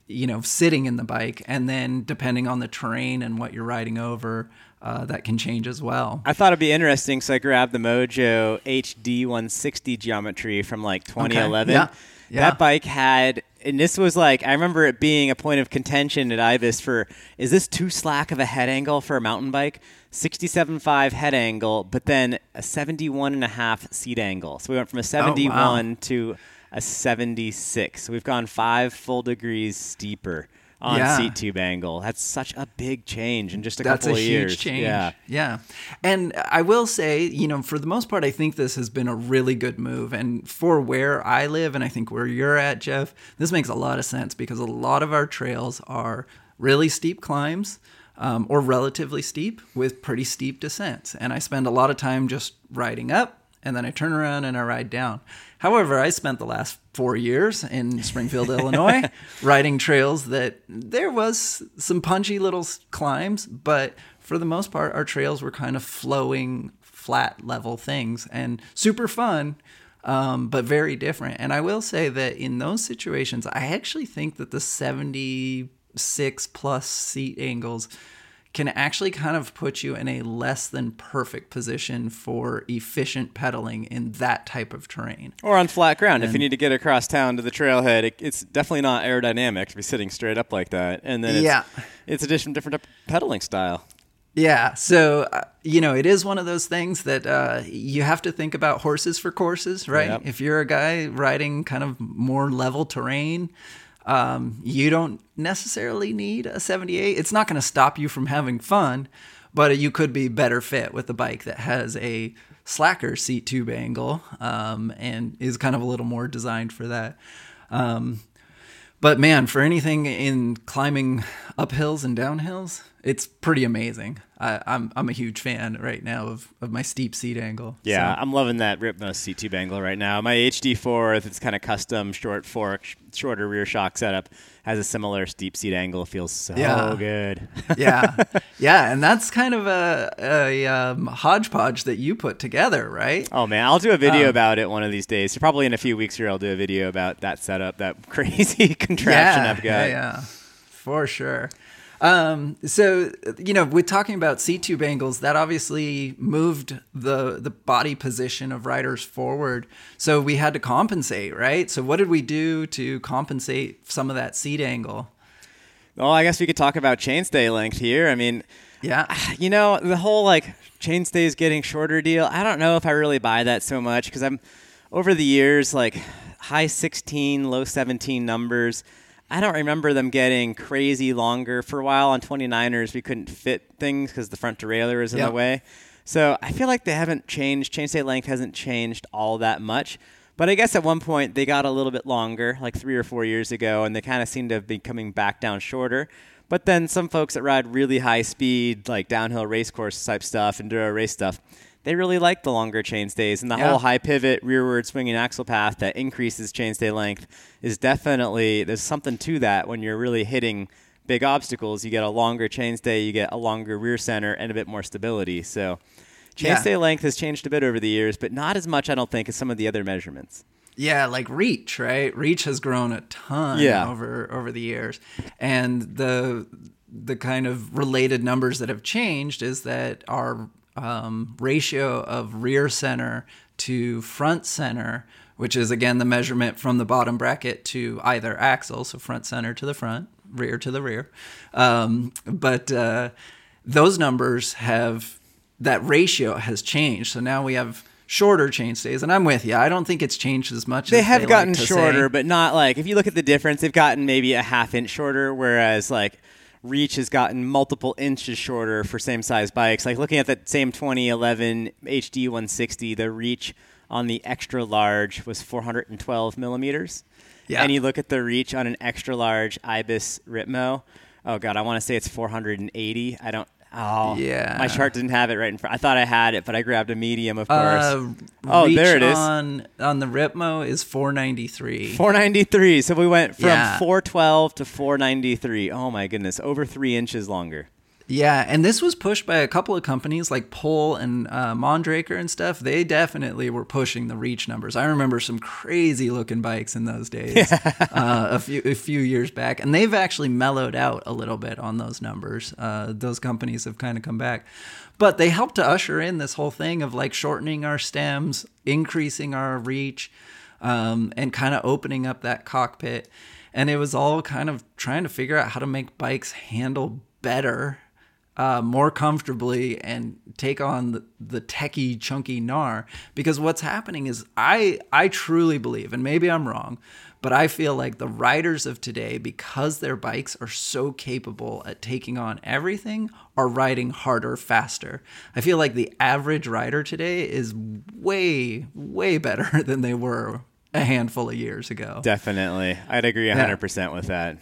you know, sitting in the bike, and then depending on the terrain and what you're riding over, uh, that can change as well. I thought it'd be interesting, so I grabbed the Mojo HD 160 geometry from like 2011. Yeah. Yeah. That bike had, and this was like, I remember it being a point of contention at Ibis for, is this too slack of a head angle for a mountain bike? 67.5 head angle, but then a 71 and a half seat angle. So we went from a 71 to a 76. So we've gone five full degrees steeper on Yeah. seat tube angle. That's such a big change in just a That's couple a of huge years. change. Yeah. Yeah. And I will say, you know, for the most part, I think this has been a really good move. And for where I live, and I think where you're at, Jeff, this makes a lot of sense because a lot of our trails are really steep climbs. Um, or relatively steep with pretty steep descents. And I spend a lot of time just riding up and then I turn around and I ride down. However, I spent the last four years in Springfield, Illinois, riding trails that there was some punchy little climbs, but for the most part, our trails were kind of flowing, flat level things and super fun. Um, but very different. And I will say that in those situations, I actually think that the 76 plus seat angles can actually kind of put you in a less than perfect position for efficient pedaling in that type of terrain. Or on flat ground. if you need to get across town to the trailhead, it, it's definitely not aerodynamic to be sitting straight up like that. And then it's, Yeah. it's a different, different pedaling style. Yeah, so uh, you know, it is one of those things that uh, you have to think about horses for courses, right? Yep. If you're a guy riding kind of more level terrain, um, you don't necessarily need a 78. It's not going to stop you from having fun, but you could be better fit with a bike that has a slacker seat tube angle um, and is kind of a little more designed for that. Um, but man, for anything in climbing uphills and downhills, it's pretty amazing. I, I'm I'm a huge fan right now of, of my steep seat angle. Yeah, So- I'm loving that Ripmo C2 angle right now. My HD4, with its kind of custom short fork, sh- shorter rear shock setup, has a similar steep seat angle. Feels so Yeah. good. yeah, yeah, and that's kind of a, a um, hodgepodge that you put together, right? oh man, I'll do a video Um, about it one of these days. So probably in a few weeks here, I'll do a video about that setup, that crazy contraption yeah, I've got. Yeah, yeah, for sure. Um, so you know, with talking about seat tube angles, that obviously moved the the body position of riders forward. So we had to compensate, right? So what did we do to compensate some of that seat angle? Well, I guess we could talk about chainstay length here. I mean, Yeah. You know, the whole like chainstays getting shorter deal, I don't know if I really buy that so much because I'm over the years like high 16, low 17 numbers. I don't remember them getting crazy longer. For a while on 29ers, we couldn't fit things because the front derailleur is in Yep. the way. So I feel like they haven't changed. Chainstay length hasn't changed all that much. But I guess at one point they got a little bit longer, like three or four years ago, and they kind of seem to have been coming back down shorter. But then some folks that ride really high speed, like downhill race course type stuff, enduro race stuff, they really like the longer chainstays. And the Yeah. whole high pivot, rearward swinging axle path that increases chainstay length is definitely, there's something to that when you're really hitting big obstacles. You get a longer chainstay, you get a longer rear center, and a bit more stability. So Yeah. chainstay length has changed a bit over the years, but not as much, I don't think, as some of the other measurements. Yeah, like reach, right? Reach has grown a ton Yeah. over over the years, and the the kind of related numbers that have changed is that our um, ratio of rear center to front center, which is again the measurement from the bottom bracket to either axle, so front center to the front, rear to the rear, um, but uh, those numbers have that ratio has changed. So now we have shorter chainstays, and I'm with you. I don't think it's changed as much. They as have like gotten to shorter, say. but not like if you look at the difference, they've gotten maybe a half inch shorter, whereas like Reach has gotten multiple inches shorter for same size bikes. Like looking at that same 2011 HD 160, the Reach on the extra large was 412 millimeters. Yeah. And you look at the Reach on an extra large Ibis Ripmo. Oh god, I want to say it's 480. I don't. Oh, Yeah. My chart didn't have it right in front. I thought I had it, but I grabbed a medium, of course. Uh, Oh, there it is. On on the Ripmo is 493. 493. So we went from Yeah. 412 to 493. Oh my goodness, over three inches longer. Yeah, and this was pushed by a couple of companies like Pole and uh, Mondraker and stuff. They definitely were pushing the reach numbers. I remember some crazy looking bikes in those days, uh, a few a few years back, and they've actually mellowed out a little bit on those numbers. Uh, those companies have kind of come back, but they helped to usher in this whole thing of like shortening our stems, increasing our reach, um, and kind of opening up that cockpit. And it was all kind of trying to figure out how to make bikes handle better uh, more comfortably and take on the, the techie chunky gnar because what's happening is I I truly believe and maybe I'm wrong but I feel like the riders of today because their bikes are so capable at taking on everything are riding harder faster I feel like the average rider today is way way better than they were a handful of years ago Definitely. I'd agree 100% with that.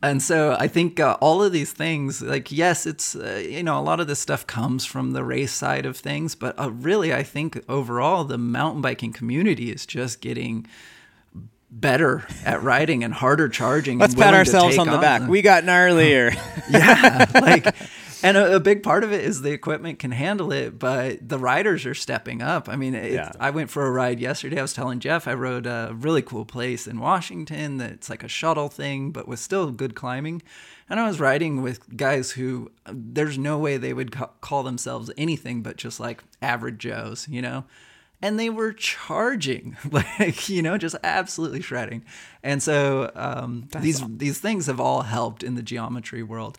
And so I think uh, all of these things, like yes, it's uh, you know a lot of this stuff comes from the race side of things, but uh, really I think overall the mountain biking community is just getting better at riding and harder charging. Let's pat ourselves on the back. them. We got gnarlier. yeah, like, and a, a big part of it is the equipment can handle it, but the riders are stepping up. I mean, it, Yeah. I went for a ride yesterday. I was telling Jeff I rode a really cool place in Washington that's like a shuttle thing, but with still good climbing. And I was riding with guys who there's no way they would ca- call themselves anything but just like average Joes, you know? and they were charging like you know just absolutely shredding and so um, these these things have all helped in the geometry world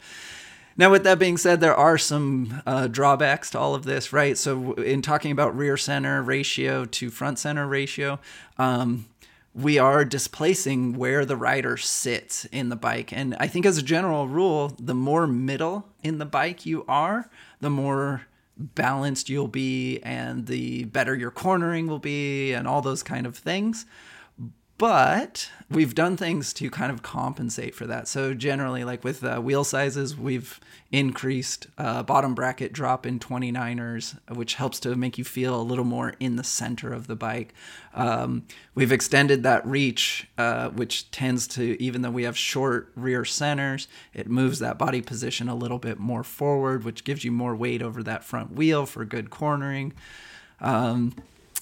now with that being said there are some uh, drawbacks to all of this right so in talking about rear center ratio to front center ratio um, we are displacing where the rider sits in the bike. And I think, as a general rule, the more middle in the bike you are, the more balanced you'll be, and the better your cornering will be, and all those kind of things. But we've done things to kind of compensate for that. So, generally, like with uh, wheel sizes, we've increased uh, bottom bracket drop in 29ers, which helps to make you feel a little more in the center of the bike. Um, we've extended that reach, uh, which tends to, even though we have short rear centers, it moves that body position a little bit more forward, which gives you more weight over that front wheel for good cornering. Um,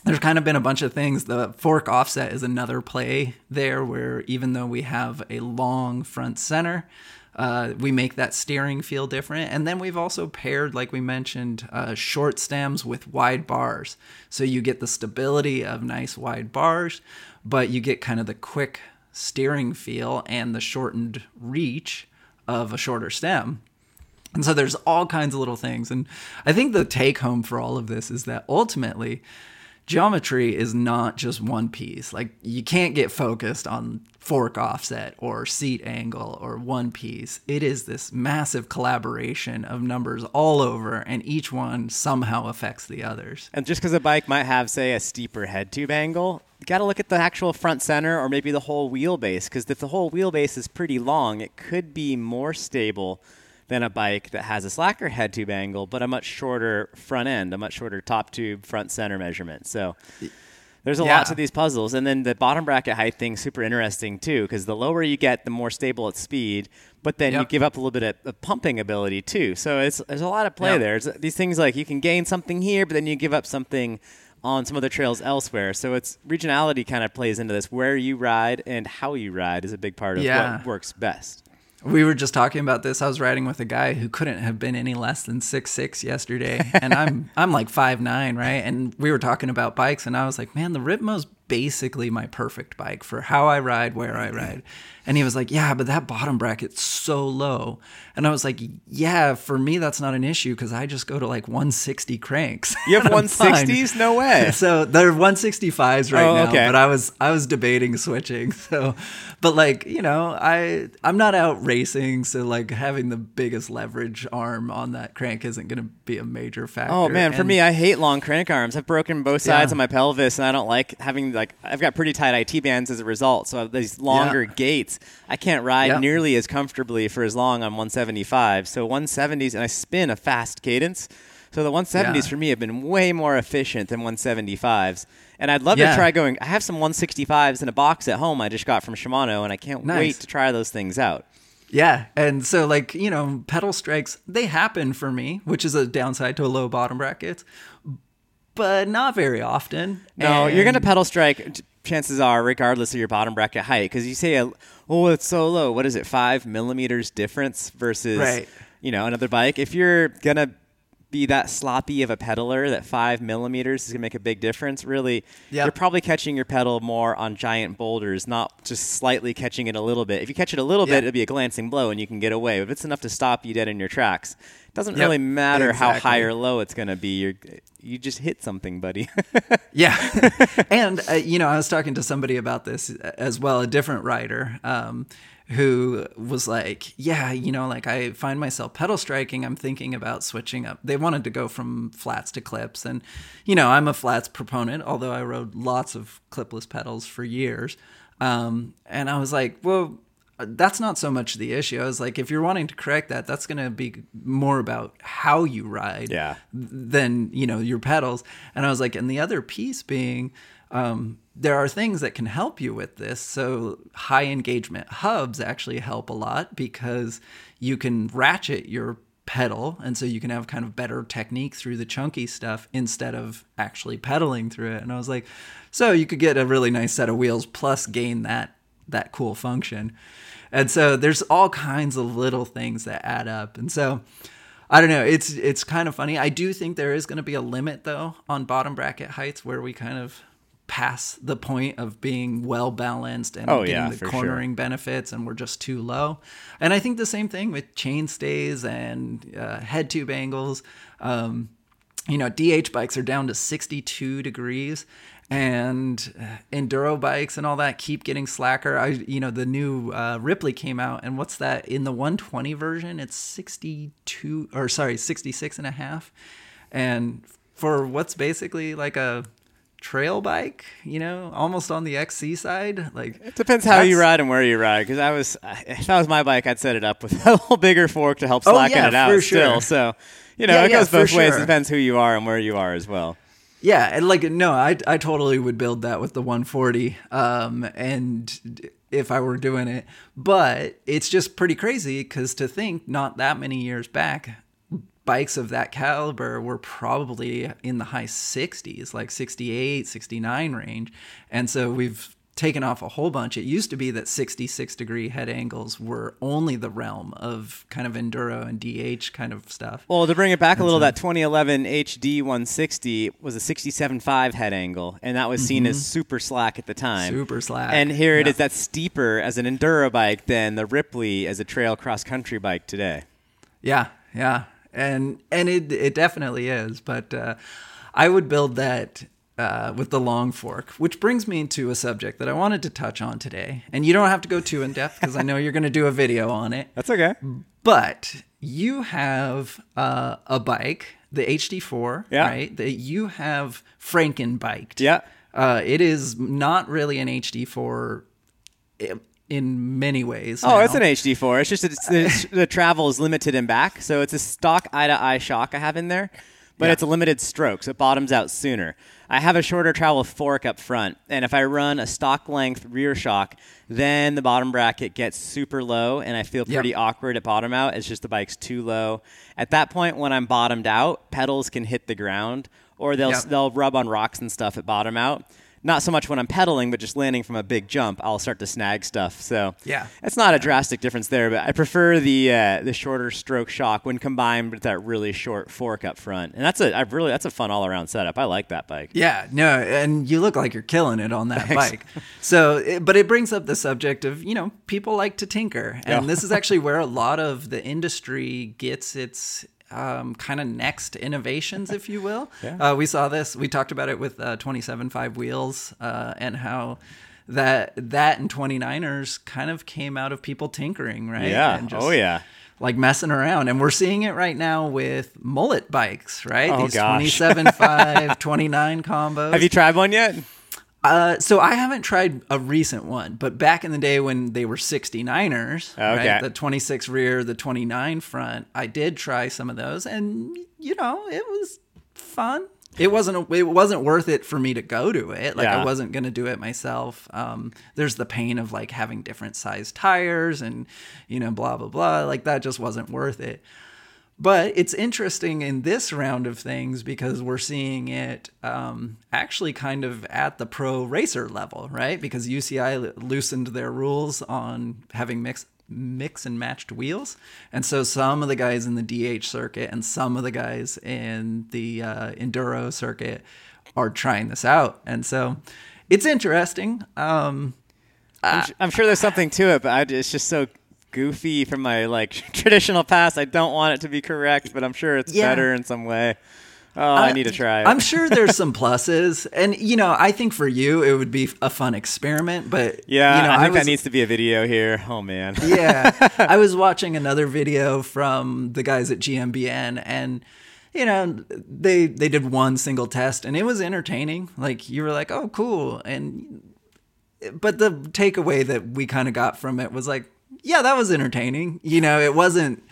there's kind of been a bunch of things. The fork offset is another play there, where even though we have a long front center, uh, we make that steering feel different. And then we've also paired, like we mentioned, uh, short stems with wide bars. So you get the stability of nice wide bars, but you get kind of the quick steering feel and the shortened reach of a shorter stem. And so there's all kinds of little things. And I think the take home for all of this is that ultimately, geometry is not just one piece. Like you can't get focused on fork offset or seat angle or one piece. It is this massive collaboration of numbers all over, and each one somehow affects the others. And just because a bike might have, say, a steeper head tube angle, you got to look at the actual front center or maybe the whole wheelbase. Because if the whole wheelbase is pretty long, it could be more stable than a bike that has a slacker head tube angle, but a much shorter front end, a much shorter top tube front center measurement. So there's a Yeah. lot to these puzzles. And then the bottom bracket height thing's super interesting too, because the lower you get, the more stable its speed, but then you give up a little bit of, of pumping ability too. So it's there's a lot of play Yep. there. It's, these things like you can gain something here, but then you give up something on some other trails elsewhere. So it's regionality kind of plays into this. Where you ride and how you ride is a big part of Yeah. what works best. We were just talking about this. I was riding with a guy who couldn't have been any less than six six yesterday, and I'm I'm like five nine, right? And we were talking about bikes, and I was like, man, the Ripmo's basically my perfect bike for how I ride, where I ride. And he was like, yeah, but that bottom bracket's so low. And I was like, yeah, for me that's not an issue because I just go to like 160 cranks. You have I'm fine. 160s? No way. So they're 165s right Oh, now, okay. but I was I was debating switching. So, but like you know, I I'm not out racing, so like having the biggest leverage arm on that crank isn't going to be a major oh, factor. Oh man, for me, I hate long crank arms. I've broken both sides Yeah. of my pelvis, and I don't like having like I've got pretty tight IT bands as a result. So these longer Yeah. gates. I can't ride Yeah. nearly as comfortably for as long on 175. So 170s, and I spin a fast cadence. So the 170s Yeah. for me have been way more efficient than 175s. And I'd love to try going. I have some 165s in a box at home I just got from Shimano, and I can't Nice. wait to try those things out. Yeah, and so like you know, pedal strikes they happen for me, which is a downside to a low bottom bracket, but not very often. No, you're going to pedal strike. Chances are, regardless of your bottom bracket height, because you say, uh, "Oh, it's so low." What is it? Five millimeters difference versus, Right. you know, another bike. If you're gonna be that sloppy of a pedaler, that five millimeters is gonna make a big difference. Really, Yep. you're probably catching your pedal more on giant boulders, not just slightly catching it a little bit. If you catch it a little Yeah. bit, it'll be a glancing blow, and you can get away. If it's enough to stop you dead in your tracks, it doesn't Yep, really matter how high or low it's gonna be. You're you just hit something, buddy. Yeah. and, uh, you know, I was talking to somebody about this as well, a different rider. um, who was like, yeah, you know, like I find myself pedal striking. I'm thinking about switching up. They wanted to go from flats to clips. And, you know, I'm a flats proponent, although I rode lots of clipless pedals for years. Um, and I was like, well, that's not so much the issue. I was like, if you're wanting to correct that, that's going to be more about how you ride Yeah. than you know your pedals. And I was like, and the other piece being, um, there are things that can help you with this. So high engagement hubs actually help a lot because you can ratchet your pedal and so you can have kind of better technique through the chunky stuff instead of actually pedaling through it and i was like so you could get a really nice set of wheels plus gain that that cool function and so there's all kinds of little things that add up and so I don't know. It's it's kind of funny. I do think there is going to be a limit though on bottom bracket heights where we kind of pass the point of being well balanced and Oh, getting yeah, the for sure. cornering benefits and we're just too low. And I think the same thing with chain stays and uh, head tube angles. Um, you know, DH bikes are down to 62 degrees and uh, enduro bikes and all that keep getting slacker. I, you know, the new uh, Ripley came out and what's that in the 120 version? It's 62 or sorry, 66 and a half. And for what's basically like a trail bike, you know, almost on the XC side, like It depends how you ride and where you ride. Because I was, if that was my bike, I'd set it up with a little bigger fork to help Oh, slacken yeah, it out. for Still, so you know, Yeah, it yeah, goes both ways. sure. It depends who you are and where you are as well. Yeah, and like no, I I totally would build that with the 140 um and if I were doing it. But it's just pretty crazy cuz to think not that many years back bikes of that caliber were probably in the high 60s, like 68, 69 range. And so we've taken off a whole bunch. It used to be that 66 degree head angles were only the realm of kind of enduro and DH kind of stuff. Well, to bring it back a little, that 2011 HD 160 was a 67.5 head angle, and that was seen as super slack at the time. Mm-hmm. Super slack. And here it Yeah. is. That's steeper as an enduro bike than the Ripley as a trail cross country bike today. Yeah, yeah, and and it it definitely is. But uh, I would build that uh, with the long fork, which brings me to a subject that I wanted to touch on today. And you don't have to go too in depth because I know you're going to do a video on it. That's okay. But you have uh, a bike, the HD4, Yeah. right? That you have Franken biked. Yeah. Uh, it is not really an HD4 i- in many ways. Oh, now. it's an HD4. It's just it's, the, the travel is limited in back, so it's a stock eye to eye shock I have in there, but Yeah. it's a limited stroke, so it bottoms out sooner. I have a shorter travel fork up front, and if I run a stock length rear shock, then the bottom bracket gets super low, and I feel Yep. pretty awkward at bottom out. It's just the bike's too low. At that point, when I'm bottomed out, pedals can hit the ground, or they'll Yep. they'll rub on rocks and stuff at bottom out. Not so much when I'm pedaling, but just landing from a big jump, I'll start to snag stuff. So Yeah. it's not a drastic difference there, but I prefer the uh, the shorter stroke shock when combined with that really short fork up front, and that's a I've really that's a fun all around setup. I like that bike. Yeah, no, and you look like you're killing it on that bike. So, it, but it brings up the subject of you know people like to tinker, and Yeah. this is actually where a lot of the industry gets its um, kind of next innovations, if you will. Yeah. Uh, we saw this. We talked about it with uh, 27.5 wheels uh, and how. That that and 29ers kind of came out of people tinkering, right? Yeah. And oh yeah. like messing around and we're seeing it right now with mullet bikes right Oh, these gosh. 27 5 29 combos Have you tried one yet? Uh, so i haven't tried a recent one but back in the day when they were 69ers Okay. right, the 26 rear the 29 front i did try some of those and you know it was fun. It wasn't a, it wasn't worth it for me to go to it. Like Yeah. i wasn't going to do it myself. Um, there's the pain of like having different size tires and you know blah blah blah. Like that just wasn't worth it but it's interesting in this round of things because we're seeing it um, actually kind of at the pro racer level, right? Because UCI loosened their rules on having mix, mix and matched wheels. And so some of the guys in the DH circuit and some of the guys in the uh, Enduro circuit are trying this out. And so it's interesting. Um, I'm, I'm sure there's something to it, but I, it's just so goofy from my like traditional past. I don't want it to be correct, but I'm sure it's Yeah. better in some way. Oh, I need to try it. I'm sure there's some pluses, and you know, I think for you it would be a fun experiment. But yeah, you know, I think was, that needs to be a video here. Oh man. yeah, I was watching another video from the guys at GMBN, and you know, they they did one single test, and it was entertaining. Like you were like, oh, cool, and but the takeaway that we kind of got from it was like, yeah, that was entertaining. You know, it wasn't.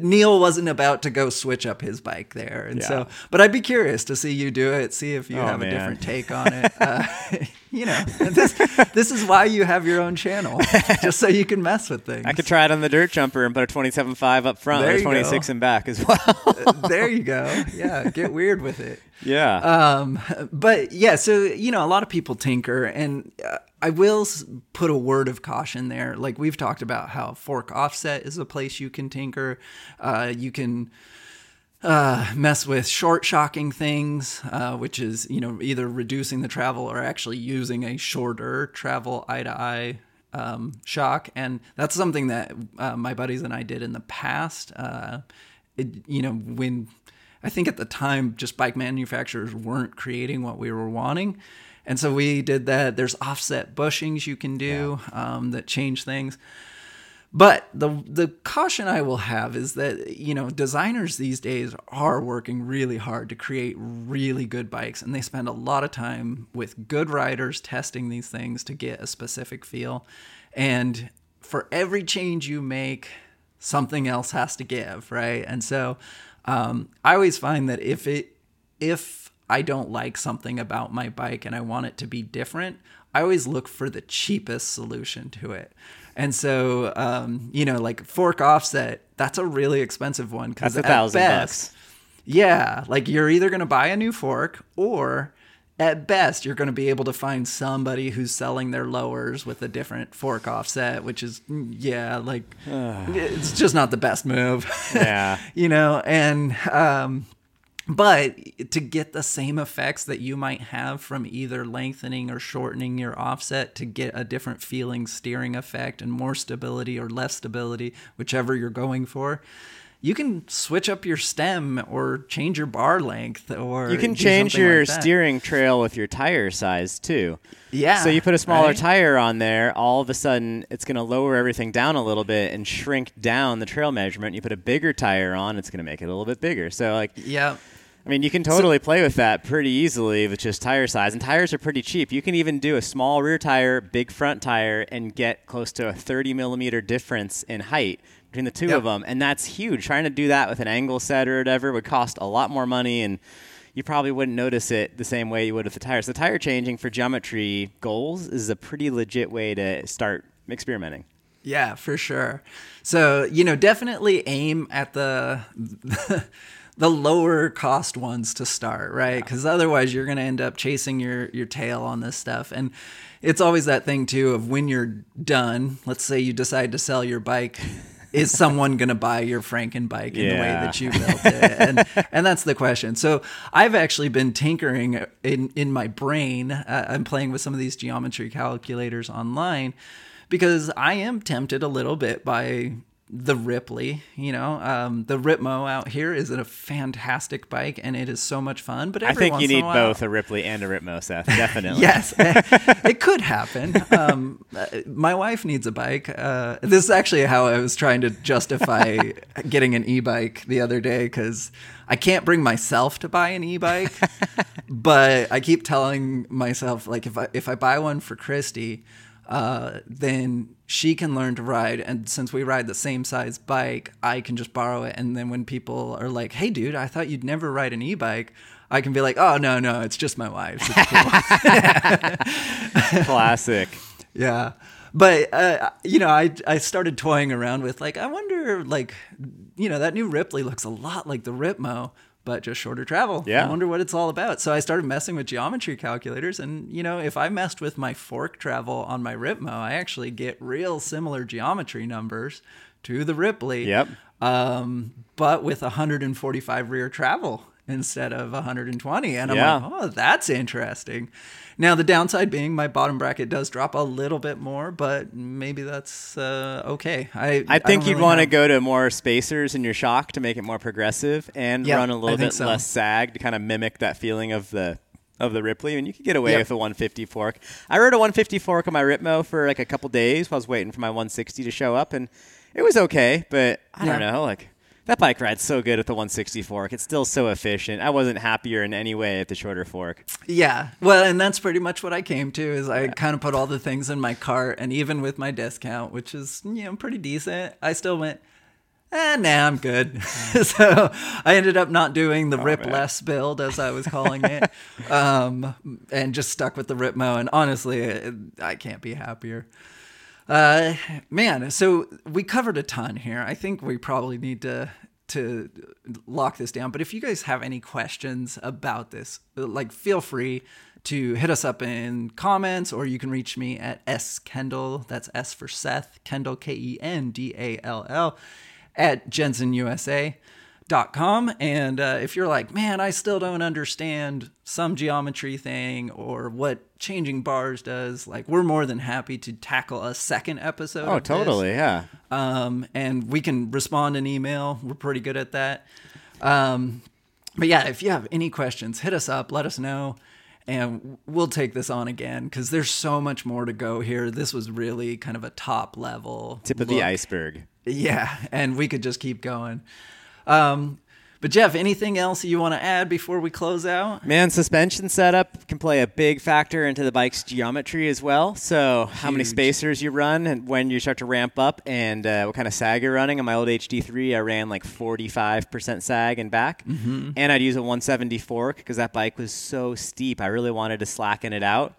Neil wasn't about to go switch up his bike there, and Yeah. so. But I'd be curious to see you do it, see if you Oh, have a different take on it. Uh, you know, this this is why you have your own channel, just so you can mess with things. I could try it on the dirt jumper and put a 27.5 up front There and go. 26 in back as well. there you go. Yeah, get weird with it. yeah. Um, but yeah, so you know, a lot of people tinker, and uh, I will put a word of caution there. Like we've talked about how fork offset is a place you can tinker. Uh, you can uh, mess with short shocking things, uh, which is you know either reducing the travel or actually using a shorter travel eye to eye um, shock, and that's something that uh, my buddies and I did in the past. Uh, it, you know when I think at the time just bike manufacturers weren't creating what we were wanting. And so we did that. There's offset bushings you can do um, that change things. But the the caution I will have is that you know designers these days are working really hard to create really good bikes, and they spend a lot of time with good riders testing these things to get a specific feel. And for every change you make, something else has to give, right? And so um, I always find that if it if I don't like something about my bike and I want it to be different, I always look for the cheapest solution to it. And so, um, you know, like fork offset, that's a really expensive one because That's a thousand best, bucks. yeah, like you're either going to buy a new fork or at best you're going to be able to find somebody who's selling their lowers with a different fork offset, which is mm, yeah, like it's just not the best move. Yeah. you know, and um but to get the same effects that you might have from either lengthening or shortening your offset to get a different feeling steering effect and more stability or less stability, whichever you're going for, you can switch up your stem or change your bar length or You can change your like steering trail with your tire size too. Yeah. So you put a smaller right? tire on there, all of a sudden it's going to lower everything down a little bit and shrink down the trail measurement. You put a bigger tire on, it's going to make it a little bit bigger. So like Yeah. I mean, you can totally play with that pretty easily with just tire size, and tires are pretty cheap. You can even do a small rear tire, big front tire, and get close to a 30 millimeter difference in height between the two Yep. of them, and that's huge. Trying to do that with an angle set or whatever would cost a lot more money, and you probably wouldn't notice it the same way you would with the tires. The tire changing for geometry goals is a pretty legit way to start experimenting. Yeah, for sure. So, you know, definitely aim at the the lower cost ones to start, right? Cuz otherwise you're going to end up chasing your your tail on this stuff. And it's always that thing too of when you're done, let's say you decide to sell your bike, is someone going to buy your Franken bike in the way that you built it? And and that's the question. So, I've actually been tinkering in in my brain. Uh, I'm playing with some of these geometry calculators online because I am tempted a little bit by the Ripley. You know, um, the Ripmo out here is a fantastic bike, and it is so much fun. But I think you in a need while- both a Ripley and a Ripmo, Seth. Definitely. Yes, it could happen. Um, uh, my wife needs a bike. Uh, this is actually how I was trying to justify getting an e-bike the other day because I can't bring myself to buy an e-bike, but I keep telling myself like if I if I buy one for Christy, uh, then she can learn to ride, and since we ride the same size bike, I can just borrow it. And then when people are like, "Hey, dude, I thought you'd never ride an e-bike," I can be like, "Oh no, no, it's just my wife's." Cool. Classic. Yeah. But uh, you know, I I started toying around with like I wonder like you know that new Ripley looks a lot like the Ripmo, but just shorter travel. Yeah. I wonder what it's all about. So I started messing with geometry calculators, and you know, if I messed with my fork travel on my Ripmo, I actually get real similar geometry numbers to the Ripley. Yep. Um, but with 145 rear travel instead of 120, and I'm Yeah. like, oh, that's interesting. Now the downside being my bottom bracket does drop a little bit more, but maybe that's uh, okay. I I think don't you'd really want to go to more spacers in your shock to make it more progressive and Yeah, run a little bit so. less sag to kind of mimic that feeling of the of the Ripley. And you could get away Yep. with a 150 fork. I rode a 150 fork on my Ripmo for like a couple days while I was waiting for my 160 to show up, and it was okay. But I don't know, like. That bike ride's so good at the 160 fork. It's still so efficient. I wasn't happier in any way at the shorter fork. Yeah, well, and that's pretty much what I came to. Is I kind of put all the things in my cart, and even with my discount, which is you know pretty decent, I still went. Eh, nah, I'm good. so I ended up not doing the Rip Oh, man. Less build, as I was calling it, um, and just stuck with the Ripmo. And honestly, I can't be happier. Uh, man, so we covered a ton here. I think we probably need to to lock this down. But if you guys have any questions about this, like feel free to hit us up in comments, or you can reach me at S Kendall. That's S for Seth Kendall K E N D A L L at jensonusa.com. And uh, if you're like, man, I still don't understand some geometry thing or what changing bars does, like we're more than happy to tackle a second episode. Oh, of this. totally, yeah. Um, and we can respond in email. We're pretty good at that. Um, but yeah, if you have any questions, hit us up, let us know, and we'll take this on again because there's so much more to go here. This was really kind of a top level Tip of the iceberg. Yeah, and we could just keep going. Um, but Jeff, anything else you want to add before we close out? Man, suspension setup can play a big factor into the bike's geometry as well. So, how many spacers you run and when you start to ramp up, and uh, what kind of sag you're running. On my old HD3, I ran like 45% sag and back, and I'd use a 170 fork because that bike was so steep. I really wanted to slacken it out,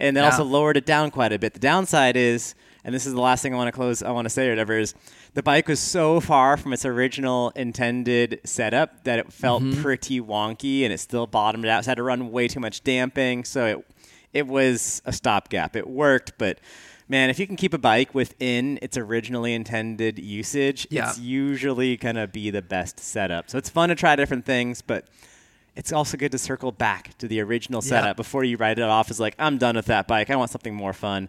and then Yeah. also lowered it down quite a bit. The downside is, and this is the last thing I want to close, I want to say or whatever is. The bike was so far from its original intended setup that it felt mm-hmm. pretty wonky, and it still bottomed out. So I had to run way too much damping, so it it was a stopgap. It worked, but man, if you can keep a bike within its originally intended usage, Yeah. it's usually gonna be the best setup. So it's fun to try different things, but it's also good to circle back to the original Yeah. setup before you write it off as like, I'm done with that bike. I want something more fun.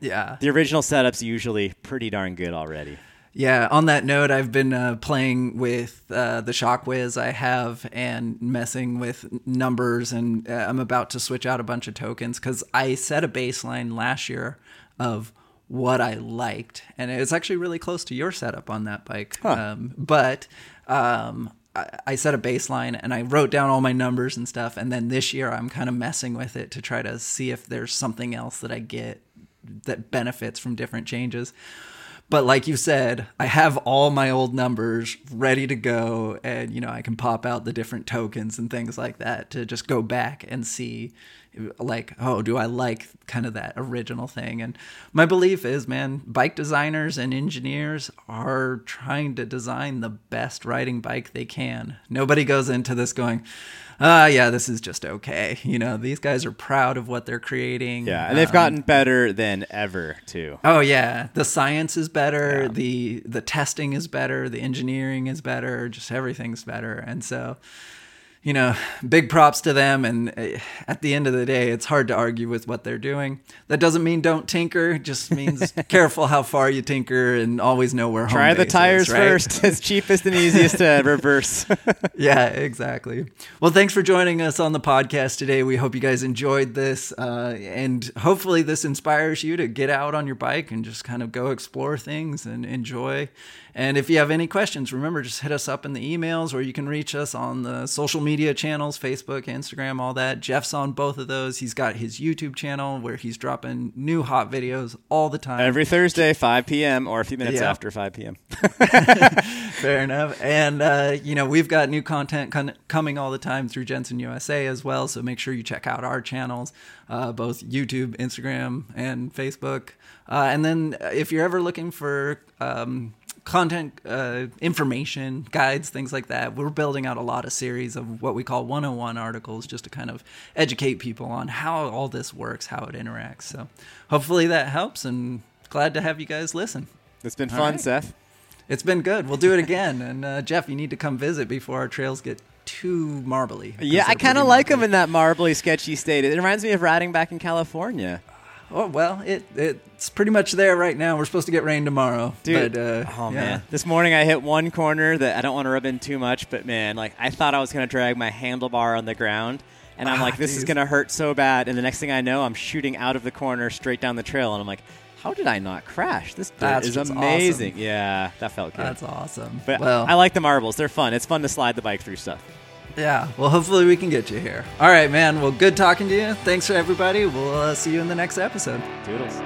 Yeah. The original setup's usually pretty darn good already. Yeah, on that note, I've been uh, playing with uh, the Shockwiz I have and messing with numbers, and uh, I'm about to switch out a bunch of tokens because I set a baseline last year of what I liked, and it's actually really close to your setup on that bike. Huh. Um, but um, I, I set a baseline and I wrote down all my numbers and stuff, and then this year I'm kind of messing with it to try to see if there's something else that I get that benefits from different changes. But like you said, I have all my old numbers ready to go, and you know I can pop out the different tokens and things like that to just go back and see, like, oh, do I like kind of that original thing? And my belief is, man, bike designers and engineers are trying to design the best riding bike they can. Nobody goes into this going, ah, yeah, this is just okay. You know, these guys are proud of what they're creating. Yeah, and they've Um, gotten better than ever too. Oh yeah, the science is better, the the testing is better, the engineering is better, just everything's better. And so, you know, big props to them and uh, at the end of the day, it's hard to argue with what they're doing. That doesn't mean don't tinker, it just means careful how far you tinker and always know where home Try the base is, tires right? first. It's cheapest and easiest to reverse. yeah, exactly. Well, thanks for joining us on the podcast today. We hope you guys enjoyed this, uh, and hopefully, this inspires you to get out on your bike and just kind of go explore things and enjoy. And if you have any questions, remember just hit us up in the emails, or you can reach us on the social media channels Facebook, Instagram, all that. Jeff's on both of those. He's got his YouTube channel where he's dropping new hot videos all the time. Every Thursday, 5 p.m. or a few minutes Yeah. after 5 p.m. Fair enough. And, uh, you know, we've got new content con- coming all the time through Jenson USA as well. So make sure you check out our channels, uh, both YouTube, Instagram, and Facebook. Uh, and then uh, if you're ever looking for um, content, uh, information, guides, things like that, we're building out a lot of series of what we call 101 articles just to kind of educate people on how all this works, how it interacts. So hopefully that helps and glad to have you guys listen. It's been All fun, right. Seth. It's been good. We'll do it again. And uh, Jeff, you need to come visit before our trails get too marbly. Yeah, I kind of like them in that marbly, sketchy state. It reminds me of riding back in California. Oh well, it it's pretty much there right now. We're supposed to get rain tomorrow, Dude, But, uh, oh yeah. man, this morning I hit one corner that I don't want to rub in too much, but man, like I thought I was gonna drag my handlebar on the ground, and I'm Ah, like, this is gonna hurt so bad. And the next thing I know, I'm shooting out of the corner straight down the trail, and I'm like, how did I not crash? This dirt is amazing. Yeah, that felt good. That's awesome. but well, I like the marbles; they're fun. It's fun to slide the bike through stuff. Yeah. Well, hopefully we can get you here. All right, man. Well, good talking to you. Thanks for everybody. We'll uh, see you in the next episode. Toodles.